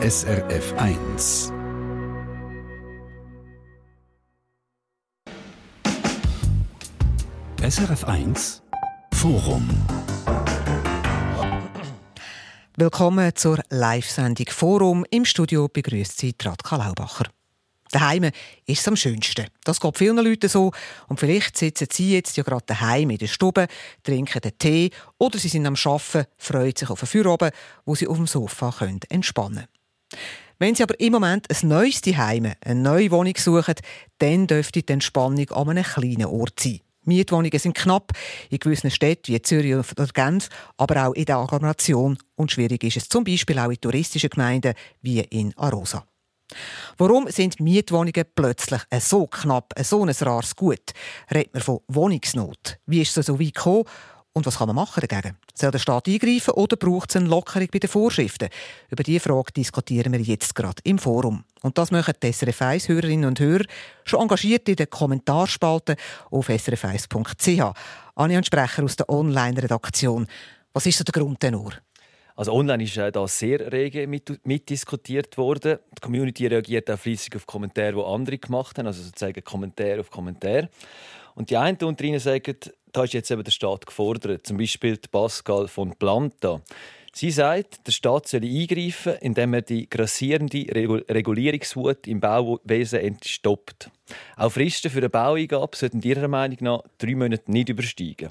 SRF 1. SRF 1 Forum. Willkommen zur Live-Sendung Forum. Im Studio begrüßt Sie Radka Laubacher. Daheim ist es am schönsten. Das geht vielen Leuten so. Und vielleicht sitzen Sie jetzt ja gerade daheim in der Stube, trinken den Tee oder Sie sind am Arbeiten, freuen sich auf ein Feierabend, wo Sie auf dem Sofa entspannen können. Wenn Sie aber im Moment ein neues Zuhause, eine neue Wohnung suchen, dann dürfte die Entspannung an einem kleinen Ort sein. Mietwohnungen sind knapp in gewissen Städten wie Zürich oder Genf, aber auch in der Agglomeration. Und schwierig ist es zum Beispiel auch in touristischen Gemeinden wie in Arosa. Warum sind Mietwohnungen plötzlich so knapp, so ein rares Gut? Redet man von Wohnungsnot? Wie ist es so weit gekommen? Und was kann man machen dagegen? Soll der Staat eingreifen oder braucht es eine Lockerung bei den Vorschriften? Über diese Frage diskutieren wir jetzt gerade im Forum. Und das machen die SRF 1 Hörerinnen und Hörer schon engagiert in den Kommentarspalten auf srf1.ch. Anja Sprecher aus der Online-Redaktion. Was ist so der Grund denn nur? Also online ist äh, da sehr rege mitdiskutiert worden. Die Community reagiert auch fließig auf Kommentare, die andere gemacht haben, also sozusagen Kommentar auf Kommentar. Und die einen unter ihnen sagen, da ist jetzt eben der Staat gefordert. Zum Beispiel Pascal von Planta. Sie sagt, der Staat soll eingreifen, indem er die grassierende Regulierungswut im Bauwesen entstoppt. Auch Fristen für eine Baueingabe sollten ihrer Meinung nach drei Monate nicht übersteigen.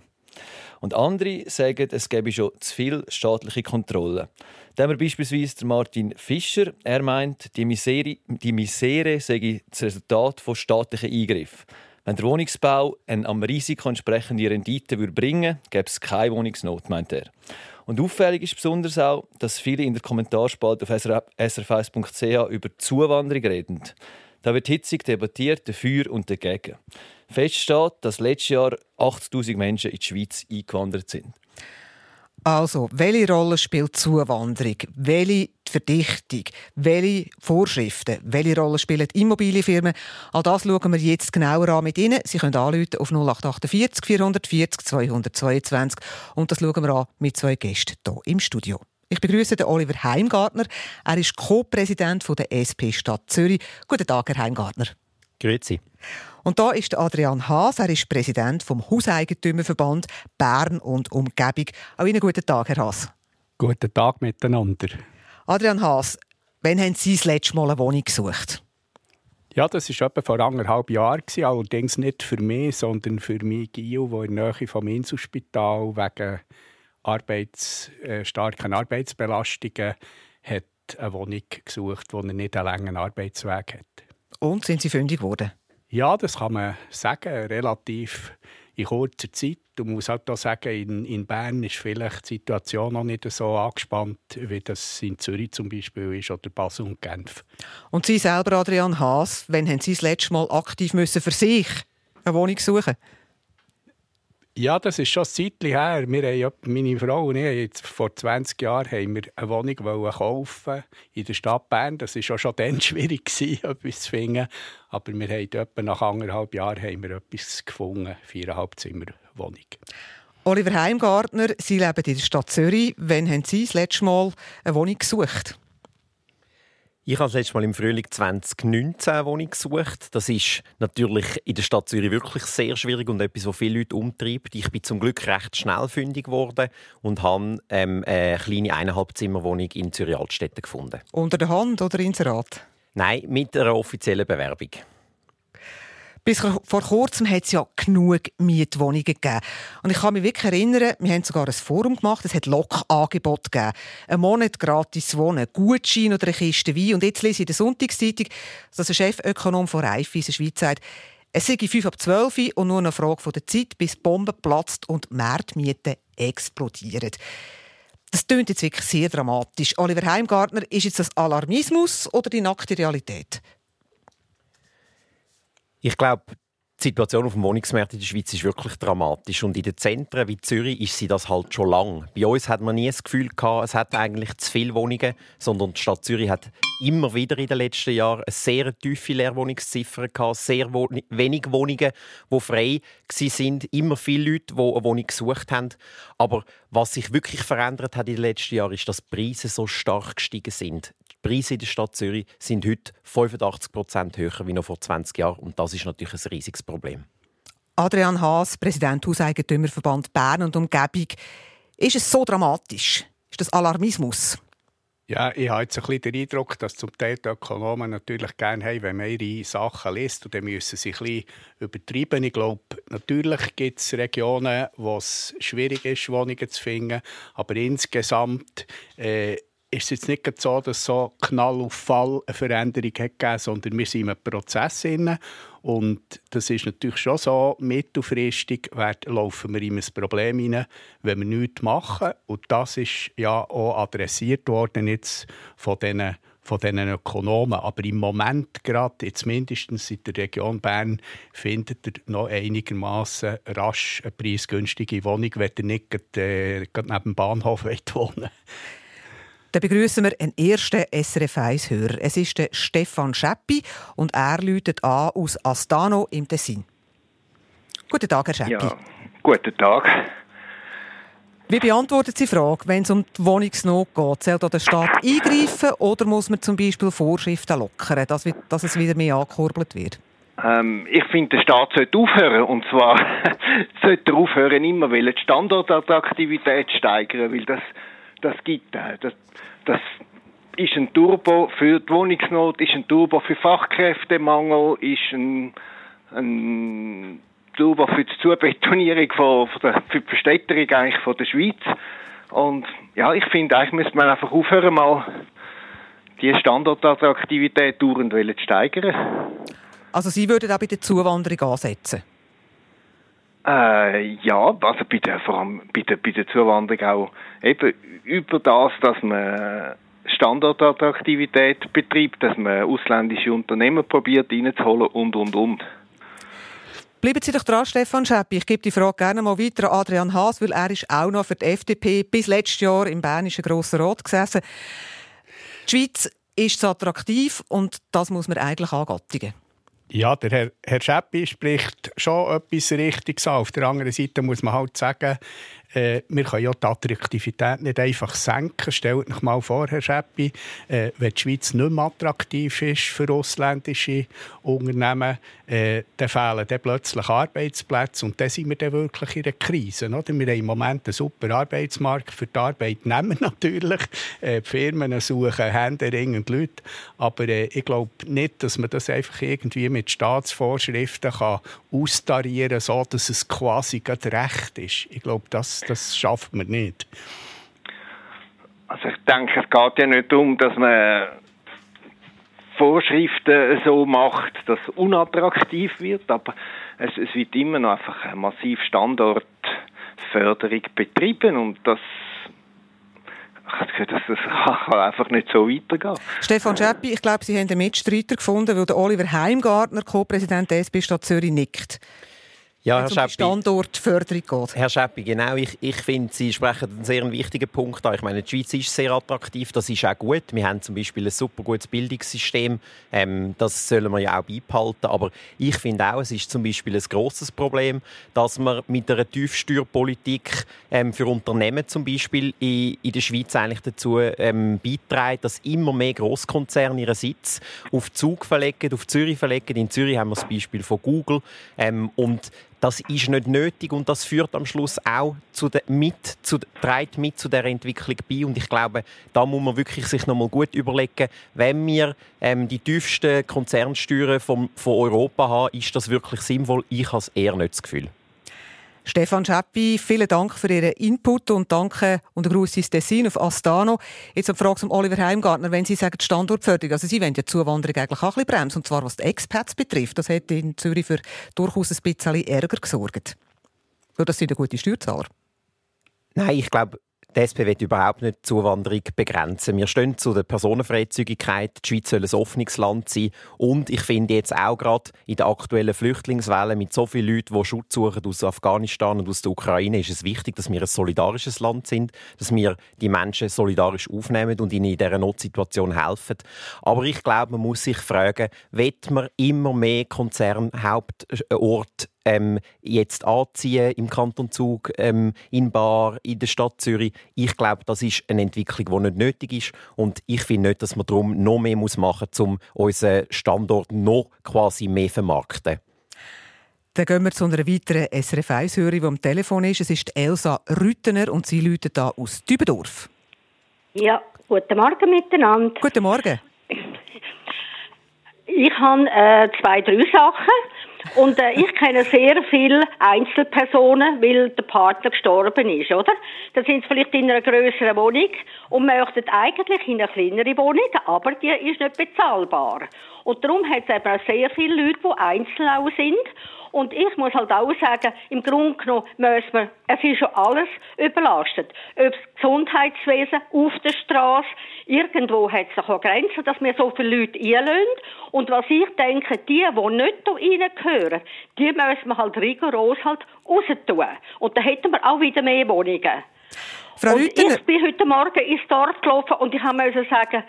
Und andere sagen, es gäbe schon zu viel staatliche Kontrolle. Da haben wir beispielsweise Martin Fischer. Er meint, die Misere, die Misere sei das Resultat von staatlichen Eingriffen. Wenn der Wohnungsbau eine am Risiko entsprechende Rendite bringen würde, gäbe es keine Wohnungsnot, meint er. Und auffällig ist besonders auch, dass viele in der Kommentarspalte auf srf1.ch über Zuwanderung reden. Da wird hitzig debattiert, dafür und dagegen. Fest steht, dass letztes Jahr 80.000 Menschen in die Schweiz eingewandert sind. Also, welche Rolle spielt Zuwanderung? Welche Verdichtung? Welche Vorschriften? Welche Rolle spielen Immobilienfirmen? All das schauen wir jetzt genauer an mit Ihnen. Sie können anrufen auf 0848 440 222 und das schauen wir an mit zwei Gästen hier im Studio. Ich begrüße den Oliver Heimgartner. Er ist Co-Präsident der SP Stadt Zürich. Guten Tag, Herr Heimgartner. Grüezi. Und da ist Adrian Haas, er ist Präsident vom Hauseigentümerverband Bern und Umgebung. Auch Ihnen guten Tag, Herr Haas. Guten Tag miteinander. Adrian Haas, wann haben Sie das letzte Mal eine Wohnung gesucht? Ja, das war etwa vor anderthalb Jahren, allerdings nicht für mich, sondern für mich, Gio, der in der Nähe vom Inselspital wegen Arbeits, äh, starken Arbeitsbelastungen hat eine Wohnung gesucht, wo er nicht einen langen Arbeitsweg hat. Und sind Sie fündig geworden? Ja, das kann man sagen, relativ in kurzer Zeit. Du musst auch sagen, in, in Bern ist vielleicht die Situation noch nicht so angespannt, wie das in Zürich zum Beispiel ist oder Basel und Genf. Und Sie selber, Adrian Haas, wann haben Sie das letzte Mal aktiv müssen für sich eine Wohnung suchen ja, das ist schon ein Zeitchen her. Wir haben, meine Frau und ich jetzt vor 20 Jahren haben wir eine Wohnung kaufen in der Stadt Bern. Das war schon dann schwierig, etwas zu finden. Aber wir haben etwa nach anderthalb Jahren haben wir etwas gefunden, viereinhalb Zimmer Wohnung. Oliver Heimgartner, Sie leben in der Stadt Zürich. Wann haben Sie das letzte Mal eine Wohnung gesucht? Ich habe das letzte Mal im Frühling 2019 eine Wohnung gesucht. Das ist natürlich in der Stadt Zürich wirklich sehr schwierig und etwas, was viele Leute umtreibt. Ich bin zum Glück recht schnell fündig geworden und habe ähm, eine kleine Eineinhalbzimmerwohnung in Zürich Altstädte gefunden. Unter der Hand oder Inserat? Nein, mit einer offiziellen Bewerbung. Bis vor kurzem hat es ja genug Mietwohnungen gegeben. Und ich kann mich wirklich erinnern, wir haben sogar ein Forum gemacht, es hat Lokangebote gegeben. Ein Monat gratis wohnen, Gutschein oder eine Kiste Wein. Und jetzt lese ich in der Sonntagszeitung, dass der Chefökonom von Raiffeisen Schweiz sagt, es sei 5 ab 12 und nur eine Frage der Zeit, bis die Bombe platzt und Märtmieten explodieren. Das klingt jetzt wirklich sehr dramatisch. Oliver Heimgartner, ist jetzt das Alarmismus oder die nackte Realität? Ich glaube, die Situation auf dem Wohnungsmarkt in der Schweiz ist wirklich dramatisch. Und in den Zentren wie Zürich ist sie das halt schon lang. Bei uns hat man nie das Gefühl gehabt, es hat eigentlich zu viele Wohnungen, sondern die Stadt Zürich hat immer wieder in den letzten Jahren eine sehr tiefe Leerwohnungsziffer gehabt, sehr wenig Wohnungen, die frei sind, immer viele Leute, die eine Wohnung gesucht haben. Aber was sich wirklich verändert hat in den letzten Jahren, ist, dass die Preise so stark gestiegen sind. Die Preise in der Stadt Zürich sind heute 85 Prozent höher als noch vor 20 Jahren. Und das ist natürlich ein riesiges Problem. Adrian Haas, Präsident Hauseigentümerverband Bern und Umgebung. Ist es so dramatisch? Ist das Alarmismus? Ja, ich habe jetzt ein bisschen den Eindruck, dass zum Teil die Ökonomen natürlich gerne haben, wenn man ihre Sachen liest. Und dann müssen sie ein bisschen übertreiben. Ich glaube, natürlich gibt es Regionen, wo es schwierig ist, Wohnungen zu finden. Aber insgesamt äh, ist es jetzt nicht so, dass so Knall auf Fall eine Veränderung hat gegeben, sondern wir sind in einem Prozess. Drin. Und das ist natürlich schon so, mittelfristig laufen wir in ein Problem hinein, wenn wir nichts machen. Und das ist ja auch adressiert worden jetzt von diesen von diesen Ökonomen. Aber im Moment, gerade jetzt mindestens in der Region Bern, findet ihr noch einigermaßen rasch eine preisgünstige Wohnung, wenn ihr nicht gerade, äh, neben dem Bahnhof wohnen dann begrüßen wir einen ersten SRF 1-Hörer. Es ist der Stefan Scheppi und er läutet an aus Astano im Tessin. Guten Tag, Herr Scheppi. Ja, guten Tag. Wie beantwortet Sie die Frage, wenn es um die Wohnungsnot geht? Soll da der Staat eingreifen oder muss man zum Beispiel Vorschriften lockern, dass, dass es wieder mehr angekurbelt wird? Ähm, ich finde, der Staat sollte aufhören. Und zwar sollte er aufhören, immer die Standortattraktivität steigern, weil das das gibt. Das, das ist ein Turbo für die Wohnungsnot, ist ein Turbo für Fachkräftemangel, ist ein, ein Turbo für die Zubetonierung von, für die Verstädterung eigentlich von der Schweiz. Und ja, ich finde, eigentlich müsste man einfach aufhören, mal die Standortattraktivität dauernd zu steigern. Also Sie würden auch bei der Zuwanderung ansetzen? Äh, ja, also bei der, vor allem bei der, bei der Zuwanderung auch eben über das, dass man Standortattraktivität betreibt, dass man ausländische Unternehmen probiert reinzuholen und, und, und. Bleiben Sie doch dran, Stefan Scheppi. Ich gebe die Frage gerne mal weiter an Adrian Haas, weil er ist auch noch für die FDP bis letztes Jahr im Bernischen Grossen Rat gesessen. Die Schweiz ist attraktiv und das muss man eigentlich angattigen. Ja, der Herr, Herr Scheppi spricht schon etwas Richtiges an. Auf der anderen Seite muss man halt sagen, äh, wir können ja die Attraktivität nicht einfach senken. Stellt euch mal vor, Herr Scheppi, äh, wenn die Schweiz nicht mehr attraktiv ist für ausländische Unternehmen, äh, dann fehlen dann plötzlich Arbeitsplätze und dann sind wir dann wirklich in einer Krise. Oder? Wir haben im Moment einen super Arbeitsmarkt für die Arbeitnehmer natürlich. Äh, die Firmen suchen händeringend Leute. Aber äh, ich glaube nicht, dass man das einfach irgendwie mit Staatsvorschriften kann austarieren kann, so dass es quasi recht ist. Ich glaube, das das, schafft man nicht. Also ich denke, es geht ja nicht darum, dass man Vorschriften so macht, dass es unattraktiv wird, aber es, es wird immer noch einfach eine massiv Standortförderung betrieben und das das, das kann einfach nicht so weitergehen. Stefan Scheppi, ich glaube, Sie haben einen Mitstreiter gefunden, weil der Oliver Heimgartner, Co-Präsident der SP Stadt Zürich, nickt. Ja, Herr Scheppi, Standortförderung geht. Herr Scheppi, genau. Ich, ich finde, Sie sprechen einen sehr wichtigen Punkt an. Ich meine, die Schweiz ist sehr attraktiv, das ist auch gut. Wir haben zum Beispiel ein super gutes Bildungssystem. Ähm, das sollen wir ja auch beibehalten. Aber ich finde auch, es ist zum Beispiel ein grosses Problem, dass man mit einer Tiefsteuerpolitik ähm, für Unternehmen zum Beispiel in, in der Schweiz eigentlich dazu ähm, beiträgt, dass immer mehr Großkonzerne ihren Sitz auf Zug verlegen, auf Zürich verlegen. In Zürich haben wir das Beispiel von Google. Ähm, und das ist nicht nötig und das führt am Schluss auch zu der, mit, zu, trägt mit zu der Entwicklung bei. Und ich glaube, da muss man wirklich sich noch mal gut überlegen, wenn wir ähm, die tiefsten Konzernsteuern vom, von Europa haben, ist das wirklich sinnvoll? Ich habe es eher nicht das Gefühl. Stefan Scheppi, vielen Dank für Ihren Input und danke und Gruß ins Tessin auf Astano. Jetzt eine Frage zum Oliver Heimgartner. Wenn Sie sagen Standortförderung, also Sie wollen ja die Zuwanderung eigentlich auch ein bisschen bremsen, und zwar was die Expats betrifft. Das hätte in Zürich für durchaus ein bisschen Ärger gesorgt. Weil das sind gute Steuerzahler. Nein, ich glaube, die SP will überhaupt nicht die Zuwanderung begrenzen. Wir stehen zu der Personenfreizügigkeit. Die Schweiz soll ein offenes Land sein. Und ich finde jetzt auch gerade in der aktuellen Flüchtlingswelle mit so vielen Leuten, die Schutz suchen aus Afghanistan und aus der Ukraine, ist es wichtig, dass wir ein solidarisches Land sind, dass wir die Menschen solidarisch aufnehmen und ihnen in dieser Notsituation helfen. Aber ich glaube, man muss sich fragen, wird man immer mehr Konzernhauptorte ähm, jetzt anziehen im Kanton Zug, ähm, in Bar, in der Stadt Zürich. Ich glaube, das ist eine Entwicklung, die nicht nötig ist. Und ich finde nicht, dass man darum noch mehr machen muss, um unseren Standort noch quasi mehr zu vermarkten. Dann gehen wir zu einer weiteren SRF 1-Hörerin, die am Telefon ist. Es ist Elsa Rüttener und sie läutet da aus Dübendorf. Ja, guten Morgen miteinander. Guten Morgen. Ich habe äh, zwei, drei Sachen. Und äh, ich kenne sehr viele Einzelpersonen, weil der Partner gestorben ist, oder? Da sind sie vielleicht in einer größeren Wohnung und möchten eigentlich in eine kleinere Wohnung, aber die ist nicht bezahlbar. Und darum hat es eben auch sehr viele Leute, die einzeln auch sind und ich muss halt auch sagen, im Grunde genommen müssen wir, es ist schon alles überlastet. Ob das Gesundheitswesen auf der Straße, irgendwo hat es auch Grenzen, dass wir so viele Leute einlösen. Und was ich denke, die, die nicht hier reingehören, die müssen wir halt rigoros halt raus tun. Und dann hätten wir auch wieder mehr Wohnungen. Frau und Rüttener. ich bin heute Morgen ins Dorf gelaufen und ich musste sagen,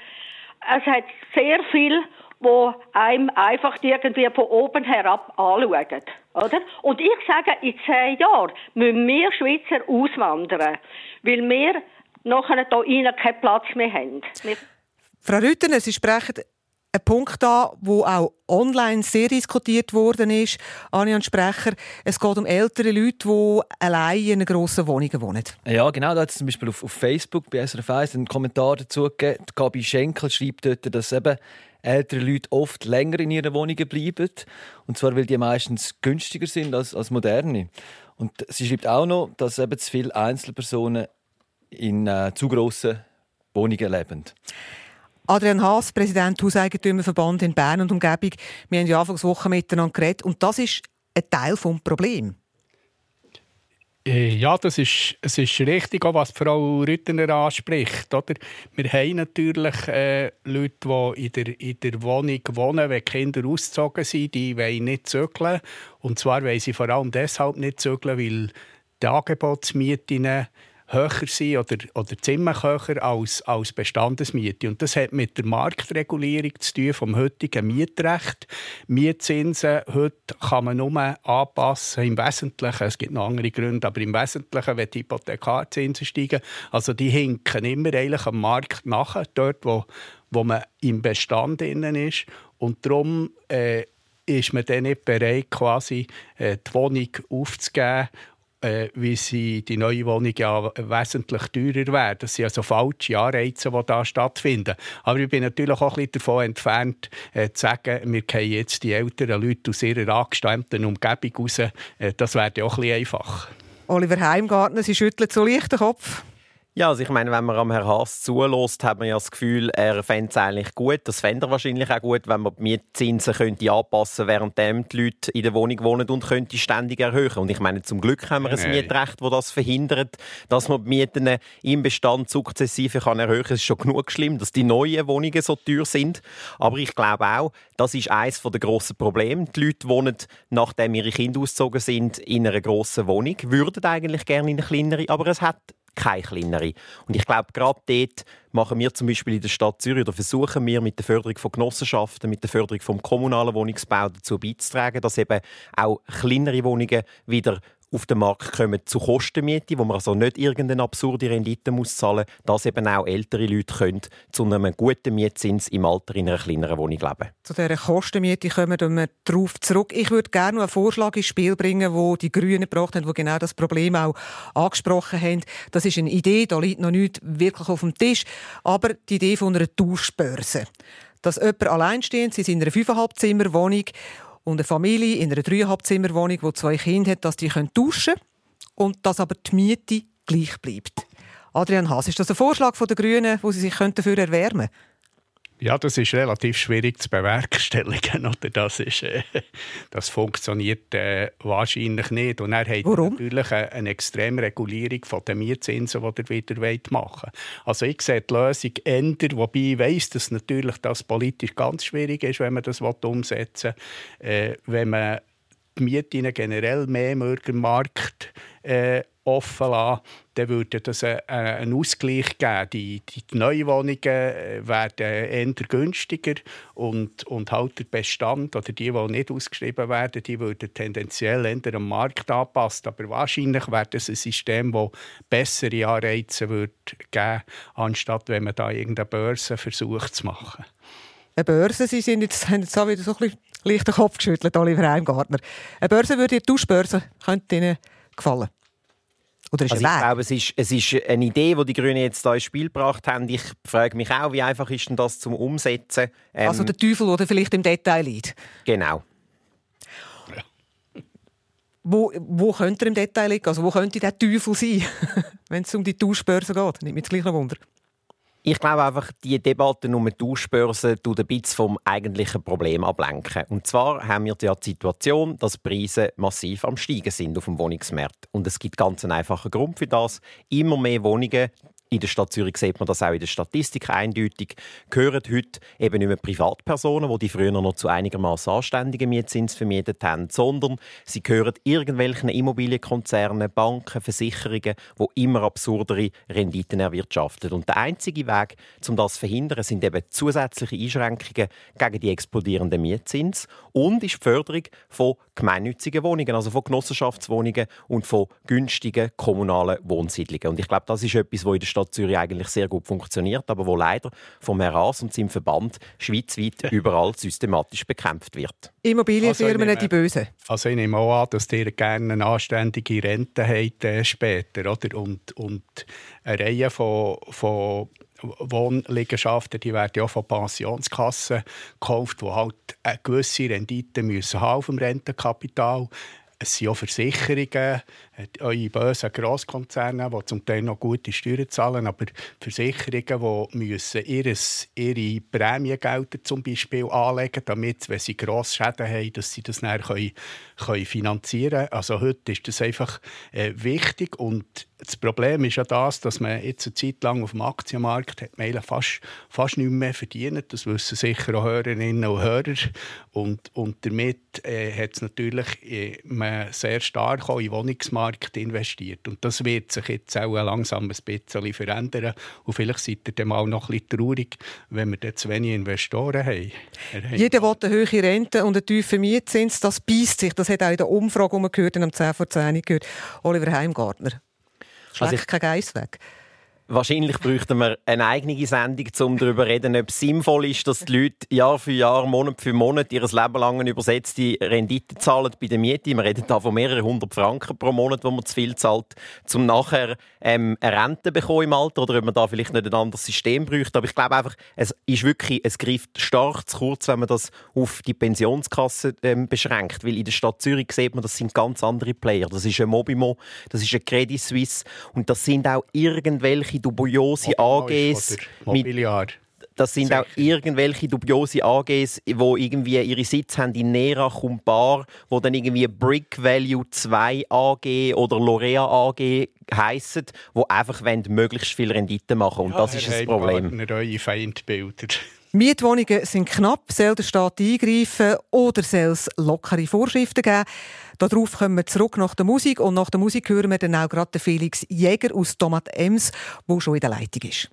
es hat sehr viel wo einem einfach irgendwie von oben herab anschauen. Oder? Und ich sage, in zehn Jahren müssen wir Schweizer auswandern, weil wir nachher hier keinen Platz mehr haben. Wir Frau Rüttener, Sie sprechen einen Punkt an, wo auch online sehr diskutiert worden ist. Anja Sprecher, es geht um ältere Leute, die allein in einer grossen Wohnung wohnen. Ja, genau. Da hat es zum Beispiel auf, auf Facebook bei SRF 1 einen Kommentar dazu gegeben. Gabi Schenkel schreibt dort, dass eben ältere Leute oft länger in ihren Wohnungen bleiben. Und zwar, weil die meistens günstiger sind als, als moderne. Und sie schreibt auch noch, dass eben zu viele Einzelpersonen in äh, zu grossen Wohnungen leben. Adrian Haas, Präsident Hauseigentümerverband in Bern und Umgebung. Wir haben ja Anfangswoche miteinander geredet und das ist ein Teil des Problems. Äh, ja, das ist, es ist richtig, auch was Frau Rüttener anspricht. Oder? Wir haben natürlich äh, Leute, die in der, in der Wohnung wohnen, wenn Kinder ausgezogen sind, die wollen nicht zügeln. Und zwar wollen sie vor allem deshalb nicht zügeln, weil die Angebotsmieten höher sind oder, oder höher als, als Bestandesmiete. Und das hat mit der Marktregulierung zu tun vom heutigen Mietrecht. Mietzinsen heute kann man nur anpassen im Wesentlichen. Es gibt noch andere Gründe, aber im Wesentlichen, wenn die Hypothekarzinsen steigen, also die hinken immer eigentlich am Markt nach, dort, wo, wo man im Bestand innen ist. Und darum äh, ist man dann nicht bereit, quasi äh, die Wohnung aufzugeben äh, wie sie die neue Wohnung ja wesentlich teurer wäre. Das sind also falsche Anreize, die da stattfinden. Aber ich bin natürlich auch ein bisschen davon entfernt, äh, zu sagen, wir gehen jetzt die älteren Leute aus ihrer angestammten Umgebung raus. Äh, das wäre ja auch ein bisschen einfach. Oliver Heimgartner, Sie schütteln so leicht den Kopf. Ja, also ich meine, wenn man am Herrn Haas zulässt, hat man ja das Gefühl, er fände es eigentlich gut. Das fände er wahrscheinlich auch gut, wenn man die Mietzinsen könnte anpassen könnte, während die Leute in der Wohnung wohnen und könnte ständig erhöhen. Und ich meine, zum Glück haben wir ein Mietrecht, das das verhindert, dass man die Mieten im Bestand sukzessive kann erhöhen kann. Es ist schon genug schlimm, dass die neuen Wohnungen so teuer sind. Aber ich glaube auch, das ist eines der grossen Probleme. Die Leute wohnen, nachdem ihre Kinder ausgezogen sind, in einer grossen Wohnung, würden eigentlich gerne in eine kleinere, aber es hat keine kleinere. Und ich glaube, gerade dort machen wir zum Beispiel in der Stadt Zürich oder versuchen wir mit der Förderung von Genossenschaften, mit der Förderung vom kommunalen Wohnungsbau dazu beizutragen, dass eben auch kleinere Wohnungen wieder auf den Markt kommen zu Kostenmiete, wo man also nicht irgendeine absurde Rendite muss zahlen muss, dass eben auch ältere Leute können zu einem guten Mietzins im Alter in einer kleineren Wohnung leben Zu dieser Kostenmiete kommen wir darauf zurück. Ich würde gerne noch einen Vorschlag ins Spiel bringen, wo die Grünen gebracht haben, wo genau das Problem auch angesprochen haben. Das ist eine Idee, da liegt noch nichts wirklich auf dem Tisch, aber die Idee von einer Tauschbörse. Dass jemand alleinstehend in einer 5,5 Zimmer Wohnung und eine Familie in einer 3,5 Zimmer Wohnung, die zwei Kinder hat, dass die tauschen können und dass aber die Miete gleich bleibt. Adrian Haas, ist das ein Vorschlag der Grünen, wo sie sich dafür erwärmen könnten? Ja, das ist relativ schwierig zu bewerkstelligen. Oder? Das, ist, äh, das funktioniert äh, wahrscheinlich nicht. Und er hat Warum? natürlich eine, eine extreme Regulierung von den Mietzinsen, die er wieder machen will. Also ich sehe die Lösung ändern, wobei ich weiss, dass natürlich das politisch ganz schwierig ist, wenn man das umsetzen will. Äh, wenn man die Mieten generell mehr im Markt äh, offen lassen, dann würde das einen Ausgleich geben. Die, die Neuwohnungen äh, werden eher günstiger und, und halt der Bestand oder die, die nicht ausgeschrieben werden, die würden tendenziell eher am Markt angepasst. Aber wahrscheinlich wäre das ein System, das bessere Anreize würde geben anstatt wenn man da irgendeine Börse versucht zu machen. Eine Börse, Sie sind jetzt, haben jetzt auch wieder so ein bisschen leicht den Kopf geschüttelt, Oliver Heimgartner. Eine Börse würde Ihre Tauschbörse, könnte Ihnen gefallen? Oder ist also ich glaube, es ist, es ist eine Idee, die die Grünen jetzt hier ins Spiel gebracht haben. Ich frage mich auch, wie einfach ist denn das zum Umsetzen? Ähm, also der Teufel, der vielleicht im Detail liegt. Genau. Wo, wo könnte er im Detail liegen? Also wo könnte der Teufel sein, wenn es um die Tauschbörse geht? Nicht mit gleich noch Wunder. Ich glaube einfach, die Debatte um die Tauschbörse tut ein bisschen vom eigentlichen Problem ablenken. Und zwar haben wir ja die Situation, dass Preise massiv am Steigen sind auf dem Wohnungsmarkt. Und es gibt ganz einen einfachen Grund für das. Immer mehr Wohnungen in der Stadt Zürich sieht man das auch in der Statistik eindeutig. Gehören heute eben nicht mehr Privatpersonen, die die früher noch zu einigermaßen anständigen Mietzins vermietet haben, sondern sie gehören irgendwelchen Immobilienkonzernen, Banken, Versicherungen, die immer absurdere Renditen erwirtschaften. Und der einzige Weg, um das zu verhindern, sind eben zusätzliche Einschränkungen gegen die explodierenden Mietzins und ist die Förderung von gemeinnützigen Wohnungen, also von Genossenschaftswohnungen und von günstigen kommunalen Wohnsiedlungen. Und ich glaube, das ist etwas, wo in der Stadt Zürich eigentlich sehr gut funktioniert, aber wo leider vom Herr Ras und seinem Verband schweizweit überall systematisch bekämpft wird. Immobilienfirmen, also die Bösen. Also ich nehme auch an, dass ihr gerne eine anständige Rente habt äh, später, oder? Und, und eine Reihe von, von Wohnliegenschaften, die werden ja von Pensionskassen gekauft, die halt eine gewisse Rendite müssen haben auf dem Rentenkapital. Es sind auch Versicherungen, eure bösen Grosskonzerne, die zum Teil noch gute Steuern zahlen, aber Versicherungen, die müssen ihres, ihre Prämiengelder zum Beispiel anlegen, damit, wenn sie grosse Schäden haben, dass sie das dann können, können finanzieren können. Also heute ist das einfach äh, wichtig und das Problem ist ja das, dass man jetzt eine Zeit lang auf dem Aktienmarkt hat man fast, fast nicht mehr verdient. Das wissen sicher auch Hörerinnen und Hörer. Und, und damit äh, hat es natürlich äh, man sehr stark auch in Wohnungsmarkt Markt investiert. Und das wird sich jetzt auch langsam ein bisschen verändern. Und vielleicht seid ihr dann mal noch ein bisschen traurig, wenn wir dann zu wenig Investoren haben. Jeder will eine hohe Rente und einen tiefen Mietzins. Das beißt sich. Das hat auch in der Umfrage, die wir gehört haben, am 10 vor 10 gehört. Oliver Heimgartner. Schlecht also ich, kein Geist weg. Wahrscheinlich bräuchten wir eine eigene Sendung, um darüber zu reden, ob es sinnvoll ist, dass die Leute Jahr für Jahr, Monat für Monat ihr Leben lang eine übersetzte Rendite zahlen bei der Miete. Wir reden da von mehreren hundert Franken pro Monat, wo man zu viel zahlt, um nachher ähm, eine Rente bekommen im Alter oder ob man da vielleicht nicht ein anderes System bräuchte. Aber ich glaube einfach, es ist wirklich, es greift stark zu kurz, wenn man das auf die Pensionskasse ähm, beschränkt. Weil in der Stadt Zürich sieht man, das sind ganz andere Player. Das ist ein Mobimo, das ist ein Credit Suisse und das sind auch irgendwelche irgendwelche dubiose AGs mit das sind Sicher. auch irgendwelche dubiose AGs, die irgendwie ihre Sitz haben in Nerach und Bar, wo dann irgendwie Brick Value 2 AG oder Lorea AG heissen, wo einfach möglichst viel Rendite machen Und ja, das ist das Problem. Feindbilder. Mietwohnungen sind knapp, soll der Staat eingreifen oder soll es lockere Vorschriften geben? Darauf kommen wir zurück nach der Musik und nach der Musik hören wir dann auch gerade Felix Jäger aus Tomat Ems, der schon in der Leitung ist.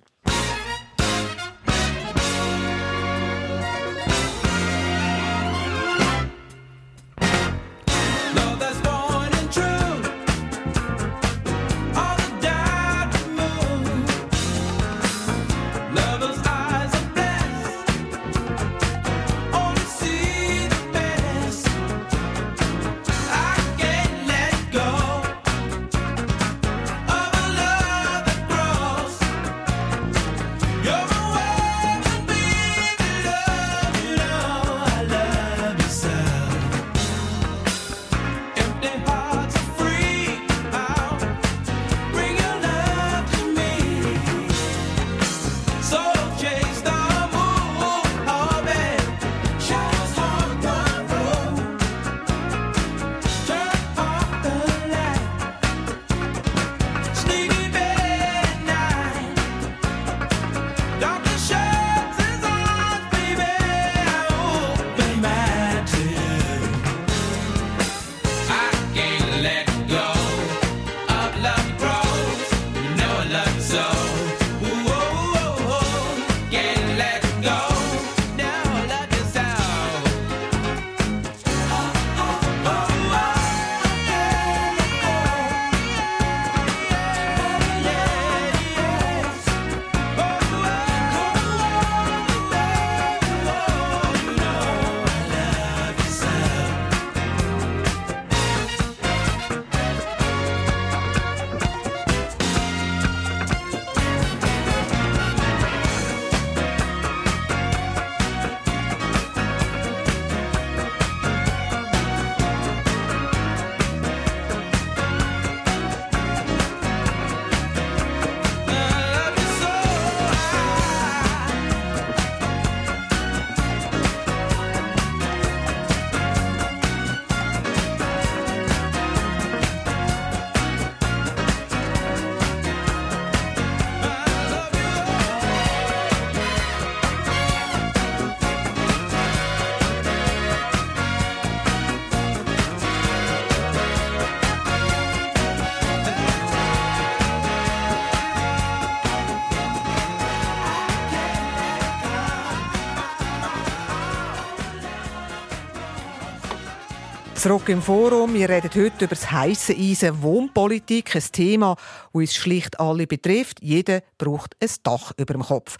Zurück im Forum. Wir reden heute über das heiße Eisen Wohnpolitik. Ein Thema, das uns schlicht alle betrifft. Jeder braucht ein Dach über dem Kopf.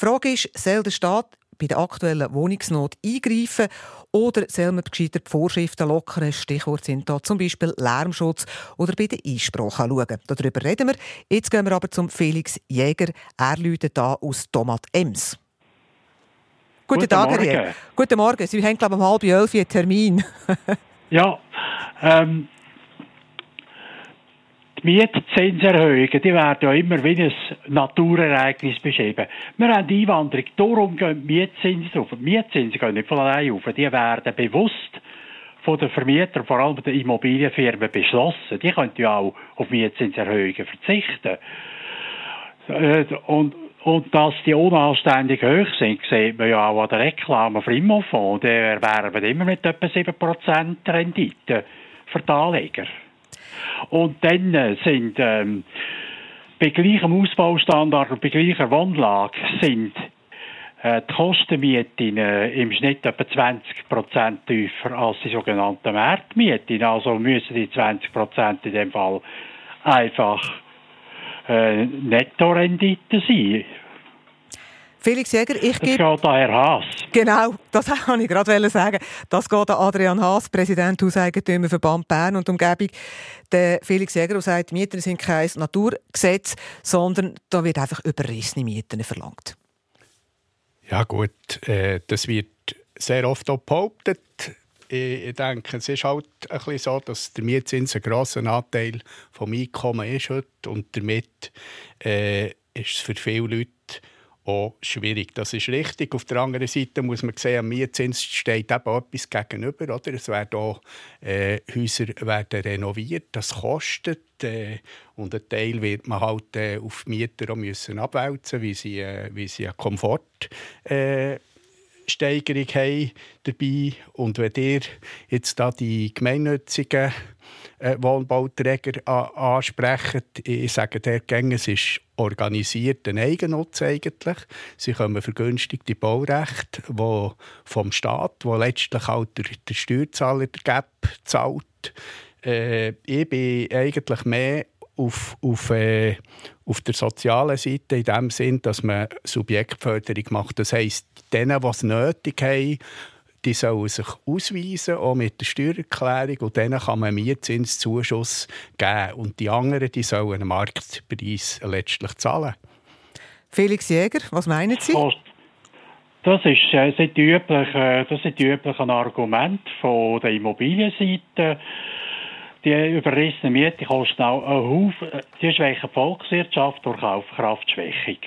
Die Frage ist, soll der Staat bei der aktuellen Wohnungsnot eingreifen oder soll man gescheiter die Vorschriften lockern? Stichwort sind da zum Beispiel Lärmschutz oder bei den Einsprachen schauen. Darüber reden wir. Jetzt gehen wir aber zum Felix Jäger. Er läutet da aus Tomat Ems. Guten, Guten Tag, Morgen. Herr Jäger. Guten Morgen. Sie haben, glaube ich, um halb elf einen Termin. Ja, ähm, die Mietzinserhöhungen die werden ja immer wie ein Naturereignis beschrieben. Wir haben die Einwanderung, darum gehen die Mietzinsen auf. Die Mietzinsen gehen nicht von allein auf, die werden bewusst von den Vermietern, vor allem den Immobilienfirmen, beschlossen. Die können ja auch auf Mietzinserhöhungen verzichten. Äh, und, und dass die unanständig hoch sind, sieht man ja auch an der Reklame für Immofonds. Die erwerben immer mit etwa 7% Rendite für die Anleger. Und dann äh, sind ähm, bei gleichem Ausbaustandard und bei gleicher Wohnlage sind äh, die Kostenmieten äh, im Schnitt etwa 20% tiefer als die sogenannten Marktmieten. Also müssen die 20% in dem Fall einfach äh, Nettorendite sein. Felix Jäger, ich gebe... Das geht an Herr Haas. Genau, das wollte ich gerade sagen. Das geht an Adrian Haas, Präsident Hauseigentümerverband Bern und Umgebung. Der Felix Jäger sagt, Mieten sind kein Naturgesetz, sondern da wird einfach überrissene Mieten verlangt. Ja gut, äh, das wird sehr oft auch behauptet ich denke, es ist halt ein bisschen so, dass der Mietzins ein grosser Anteil vom Einkommen ist heute und damit äh, ist es für viele Leute auch schwierig. Das ist richtig. Auf der anderen Seite muss man sehen, am Mietzins steht eben etwas gegenüber. Oder? Es werden auch äh, Häuser werden renoviert, das kostet. Äh, und ein Teil wird man halt äh, auf Mieter müssen abwälzen, wie sie, äh, wie sie einen Komfort äh, Steigerung haben dabei. Und wenn ihr jetzt da die gemeinnützigen äh, Wohnbauträger ansprechen, ich sage der gerne, es ist organisiert ein Eigennutz eigentlich. Sie kommen vergünstigte Baurechte, wo vom Staat, wo letztlich auch der, der Steuerzahler der Gap zahlt. Äh, ich bin eigentlich mehr auf, auf, äh, auf der sozialen Seite in dem Sinn, dass man Subjektförderung macht. Das heisst, denen, die es nötig haben, die sollen sich ausweisen, auch mit der Steuererklärung, und denen kann man Mietzinszuschuss geben. Und die anderen, die sollen einen Marktpreis letztlich zahlen. Felix Jäger, was meinen Sie? Das, ist, äh, sind die üblichen, äh, das sind die üblichen Argumente von der Immobilienseite die überrissene Miete kostet auch einen Haufen, die schwächen die Volkswirtschaft durch Kaufkraftschwächung.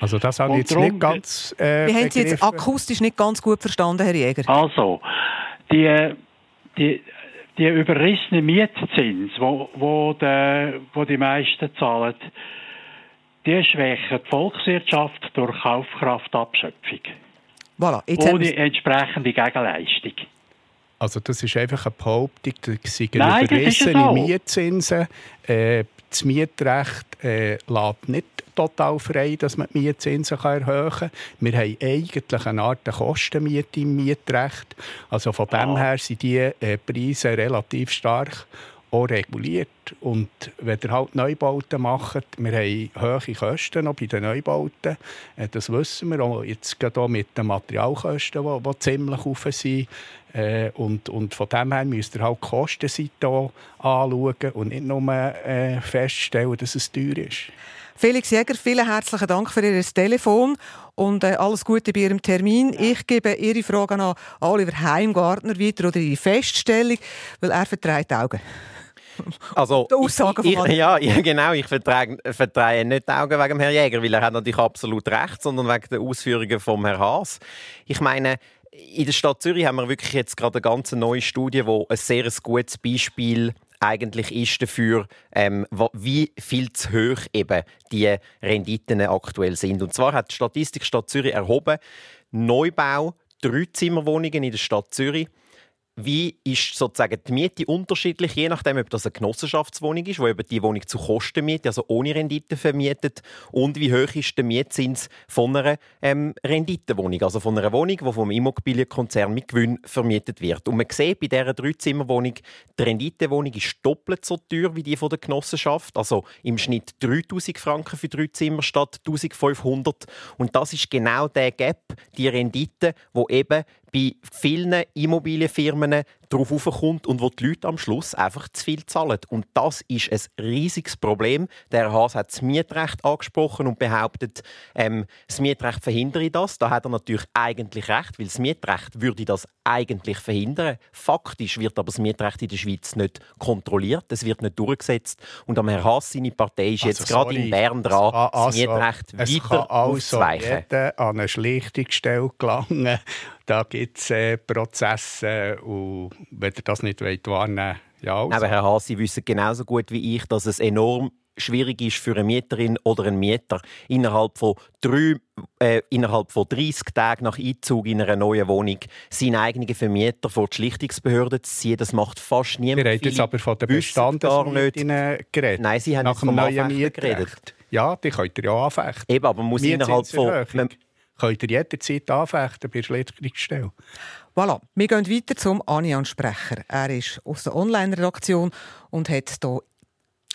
Also das habe ich jetzt nicht ganz äh, Wir haben Sie jetzt akustisch nicht ganz gut verstanden, Herr Jäger. Also, die, die, die überrissene Mietzins, wo, wo, de, wo die meisten zahlen, die schwächen die Volkswirtschaft durch Kaufkraftabschöpfung. Voilà, ohne entsprechende Gegenleistung. Also das ist einfach eine Behauptung, dass sie überrissene Mietzinsen. Äh, das Mietrecht äh, lässt nicht total frei, dass man die Mietzinsen erhöhen kann. Wir haben eigentlich eine Art Kostenmiete im Mietrecht. Also von dem ah. her sind die äh, Preise relativ stark auch reguliert. Und wenn ihr halt Neubauten macht, wir haben hohe Kosten noch bei den Neubauten, äh, das wissen wir auch jetzt gerade auch mit den Materialkosten, die, die ziemlich hoch sind. Äh, und, und von dem her müsst ihr halt die Kostenseite anschauen und nicht nur äh, feststellen, dass es teuer ist. Felix Jäger, vielen herzlichen Dank für Ihr Telefon und äh, alles Gute bei Ihrem Termin. Ich gebe Ihre Frage an Oliver Heimgartner weiter oder Ihre Feststellung, weil er vertreibt Augen. Also, die Aussage ich, ich, ja, genau. Ich vertreibe, nicht die Augen wegen Herrn Jäger, weil er hat natürlich absolut recht, sondern wegen der Ausführungen von Herrn Haas. Ich meine, in der Stadt Zürich haben wir wirklich jetzt gerade eine ganz neue Studie, wo ein sehr gutes Beispiel eigentlich ist dafür, ähm, wie viel zu hoch eben die Renditen aktuell sind. Und zwar hat die Statistik Stadt Zürich erhoben, Neubau, Dreizimmerwohnungen in der Stadt Zürich wie ist sozusagen die Miete unterschiedlich, je nachdem, ob das eine Genossenschaftswohnung ist, wo eben die Wohnung zu Kostenmiete, also ohne Rendite vermietet, und wie hoch ist der Mietzins von einer ähm, Renditenwohnung, also von einer Wohnung, die vom Immobilienkonzern mit Gewinn vermietet wird. Und man sieht bei dieser Dreizimmerwohnung, die Renditewohnung ist doppelt so teuer wie die von der Genossenschaft, also im Schnitt 3000 Franken für drei Zimmer statt 1500. Und das ist genau der Gap, die Rendite, wo eben bei vielen Immobilienfirmen darauf aufkommt und wo die Leute am Schluss einfach zu viel zahlen. Und das ist ein riesiges Problem. Der Haas hat das Mietrecht angesprochen und behauptet, ähm, das Mietrecht verhindere das. Da hat er natürlich eigentlich recht, weil das Mietrecht würde das eigentlich verhindern. Faktisch wird aber das Mietrecht in der Schweiz nicht kontrolliert, es wird nicht durchgesetzt. Und am Herr Haas, seine Partei, ist jetzt also, gerade in Bern dran, also, das Mietrecht es weiter kann also jeder an eine Schlichtungsstelle gelangen. Da gibt es äh, Prozesse und wenn ihr das nicht wahrnehmen wollt, ja. Also. Aber Herr Haas, Sie wissen genauso gut wie ich, dass es enorm schwierig ist für eine Mieterin oder einen Mieter innerhalb von drei, äh, innerhalb von 30 Tagen nach Einzug in einer neuen Wohnung seinen eigenen Vermieter vor die Schlichtungsbehörde zu ziehen. Das macht fast niemand. Wir reden jetzt aber von den Bestandsmietinnen geredet. Nein, Sie haben nach vom neuen geredet. Ja, die könnt ihr ja anfechten. Eben, aber man muss innerhalb von... Könnt ihr jederzeit anfechten bei der Schlichtungsstelle. Voilà. Wir gehen weiter zum Anian Sprecher. Er ist aus der Online-Redaktion und hat hier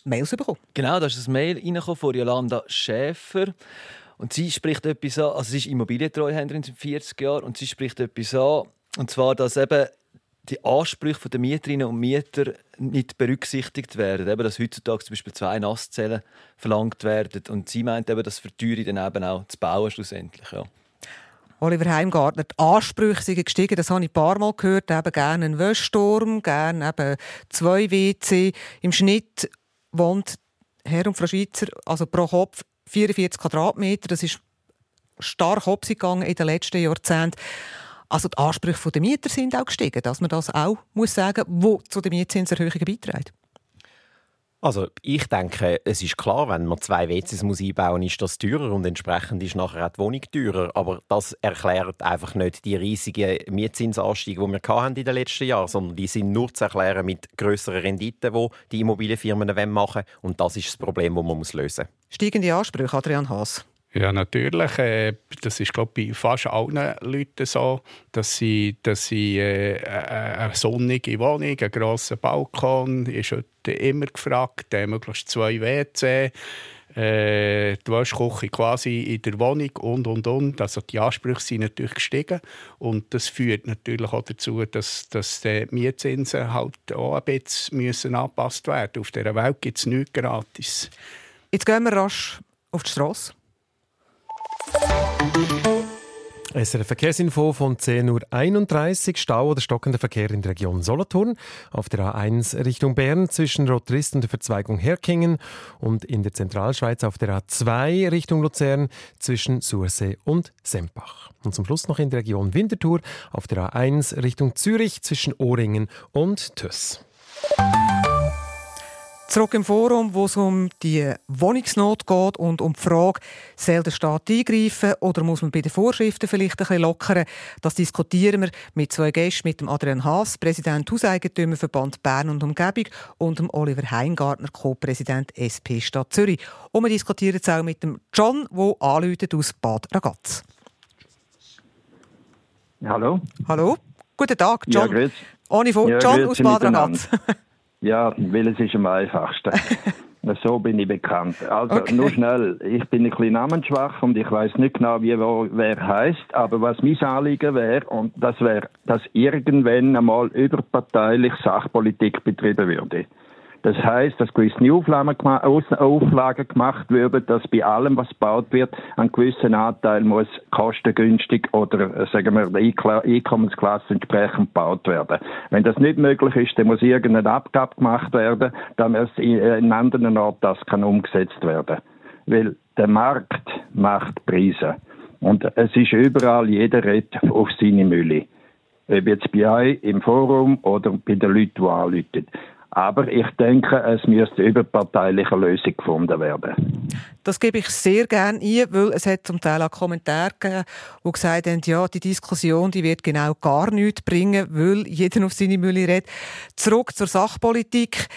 Mails bekommen. Genau, da ist ein Mail von Jolanda Schäfer. Und sie spricht etwas an, also sie ist Immobilientreuhänderin seit 40 Jahren und sie spricht etwas an, und zwar, dass eben die Ansprüche der Mieterinnen und Mieter nicht berücksichtigt werden. Eben, dass heutzutage zum Beispiel zwei Nasszellen verlangt werden. Und sie meint eben, dass verteuere dann eben auch zu bauen schlussendlich. Ja. Oliver Heimgartner, die Ansprüche sind gestiegen, das habe ich ein paar Mal gehört. Eben gerne einen Wäschsturm, gerne eben zwei WC. Im Schnitt wohnt Herr und Frau Schweizer also pro Kopf 44 Quadratmeter. Das ist stark gegangen in den letzten Jahrzehnten. Also die Ansprüche der Mieter sind auch gestiegen, dass man das auch muss sagen, wo zu der Mietzinserhöhungen beiträgt. Also ich denke, es ist klar, wenn man zwei WCs muss einbauen muss, ist das teurer und entsprechend ist nachher auch die Wohnung teurer. Aber das erklärt einfach nicht die riesigen Mietzinsanstiege, die wir in den letzten Jahren sondern die sind nur zu erklären mit grösseren Renditen, die die Immobilienfirmen machen wollen. Und das ist das Problem, das man lösen muss. Steigende Ansprüche, Adrian Haas. Ja, natürlich. Äh, das ist, glaube ich, bei fast allen Leuten so, dass sie, dass sie äh, äh eine sonnige Wohnung, einen grossen Balkon, ist heute immer gefragt, möglichst zwei WC, äh, die Waschküche quasi in der Wohnung und, und, und. Also die Ansprüche sind natürlich gestiegen und das führt natürlich auch dazu, dass, dass die Mietzinsen halt auch ein bisschen müssen angepasst werden Auf dieser Welt gibt es nichts gratis. Jetzt gehen wir rasch auf die Straße. SRF Verkehrsinfo von 10.31 Uhr. Stau oder stockender Verkehr in der Region Solothurn. Auf der A1 Richtung Bern zwischen Rotrist und der Verzweigung Herkingen. Und in der Zentralschweiz auf der A2 Richtung Luzern zwischen Sursee und Sempach. Und zum Schluss noch in der Region Winterthur auf der A1 Richtung Zürich zwischen Ohringen und Töss. Zurück im Forum, wo es um die Wohnungsnot geht und um die Frage, soll der Staat eingreifen oder muss man bei den Vorschriften vielleicht ein bisschen lockern? Das diskutieren wir mit zwei Gästen, mit dem Adrian Haas, Präsident Hauseigentümerverband Bern und Umgebung und dem Oliver Heingartner, Co-Präsident SP Stadt Zürich. Und wir diskutieren es auch mit dem John, der aus Bad Ragaz. Hallo. Hallo. Guten Tag, John. Ja, Ohne Vor ja, John aus Bad Ragaz. Ja, weil es ist am einfachsten. so bin ich bekannt. Also okay. nur schnell, ich bin ein bisschen namensschwach und ich weiß nicht genau, wie wer heißt, aber was mein Anliegen wäre, und das wäre, dass irgendwann einmal überparteilich Sachpolitik betrieben würde. Das heißt, dass gewisse Auflagen gemacht werden, dass bei allem, was gebaut wird, ein gewisser Anteil muss kostengünstig oder, äh, sagen wir, der Einkommensklasse entsprechend gebaut werden. Wenn das nicht möglich ist, dann muss irgendeine Abgabe gemacht werden, damit es in anderen Orten das kann umgesetzt werden. Weil der Markt macht Preise. Und es ist überall, jeder redet auf seine Mülle. Ob jetzt bei euch im Forum oder bei den Leuten, die anrufen. Aber ich denke, es müsste überparteiliche Lösung gefunden werden. Das gebe ich sehr gerne ein, weil es hat zum Teil auch Kommentare gegeben, die gesagt haben, ja, die Diskussion die wird genau gar nichts bringen, weil jeder auf seine Mülle redet. Zurück zur Sachpolitik.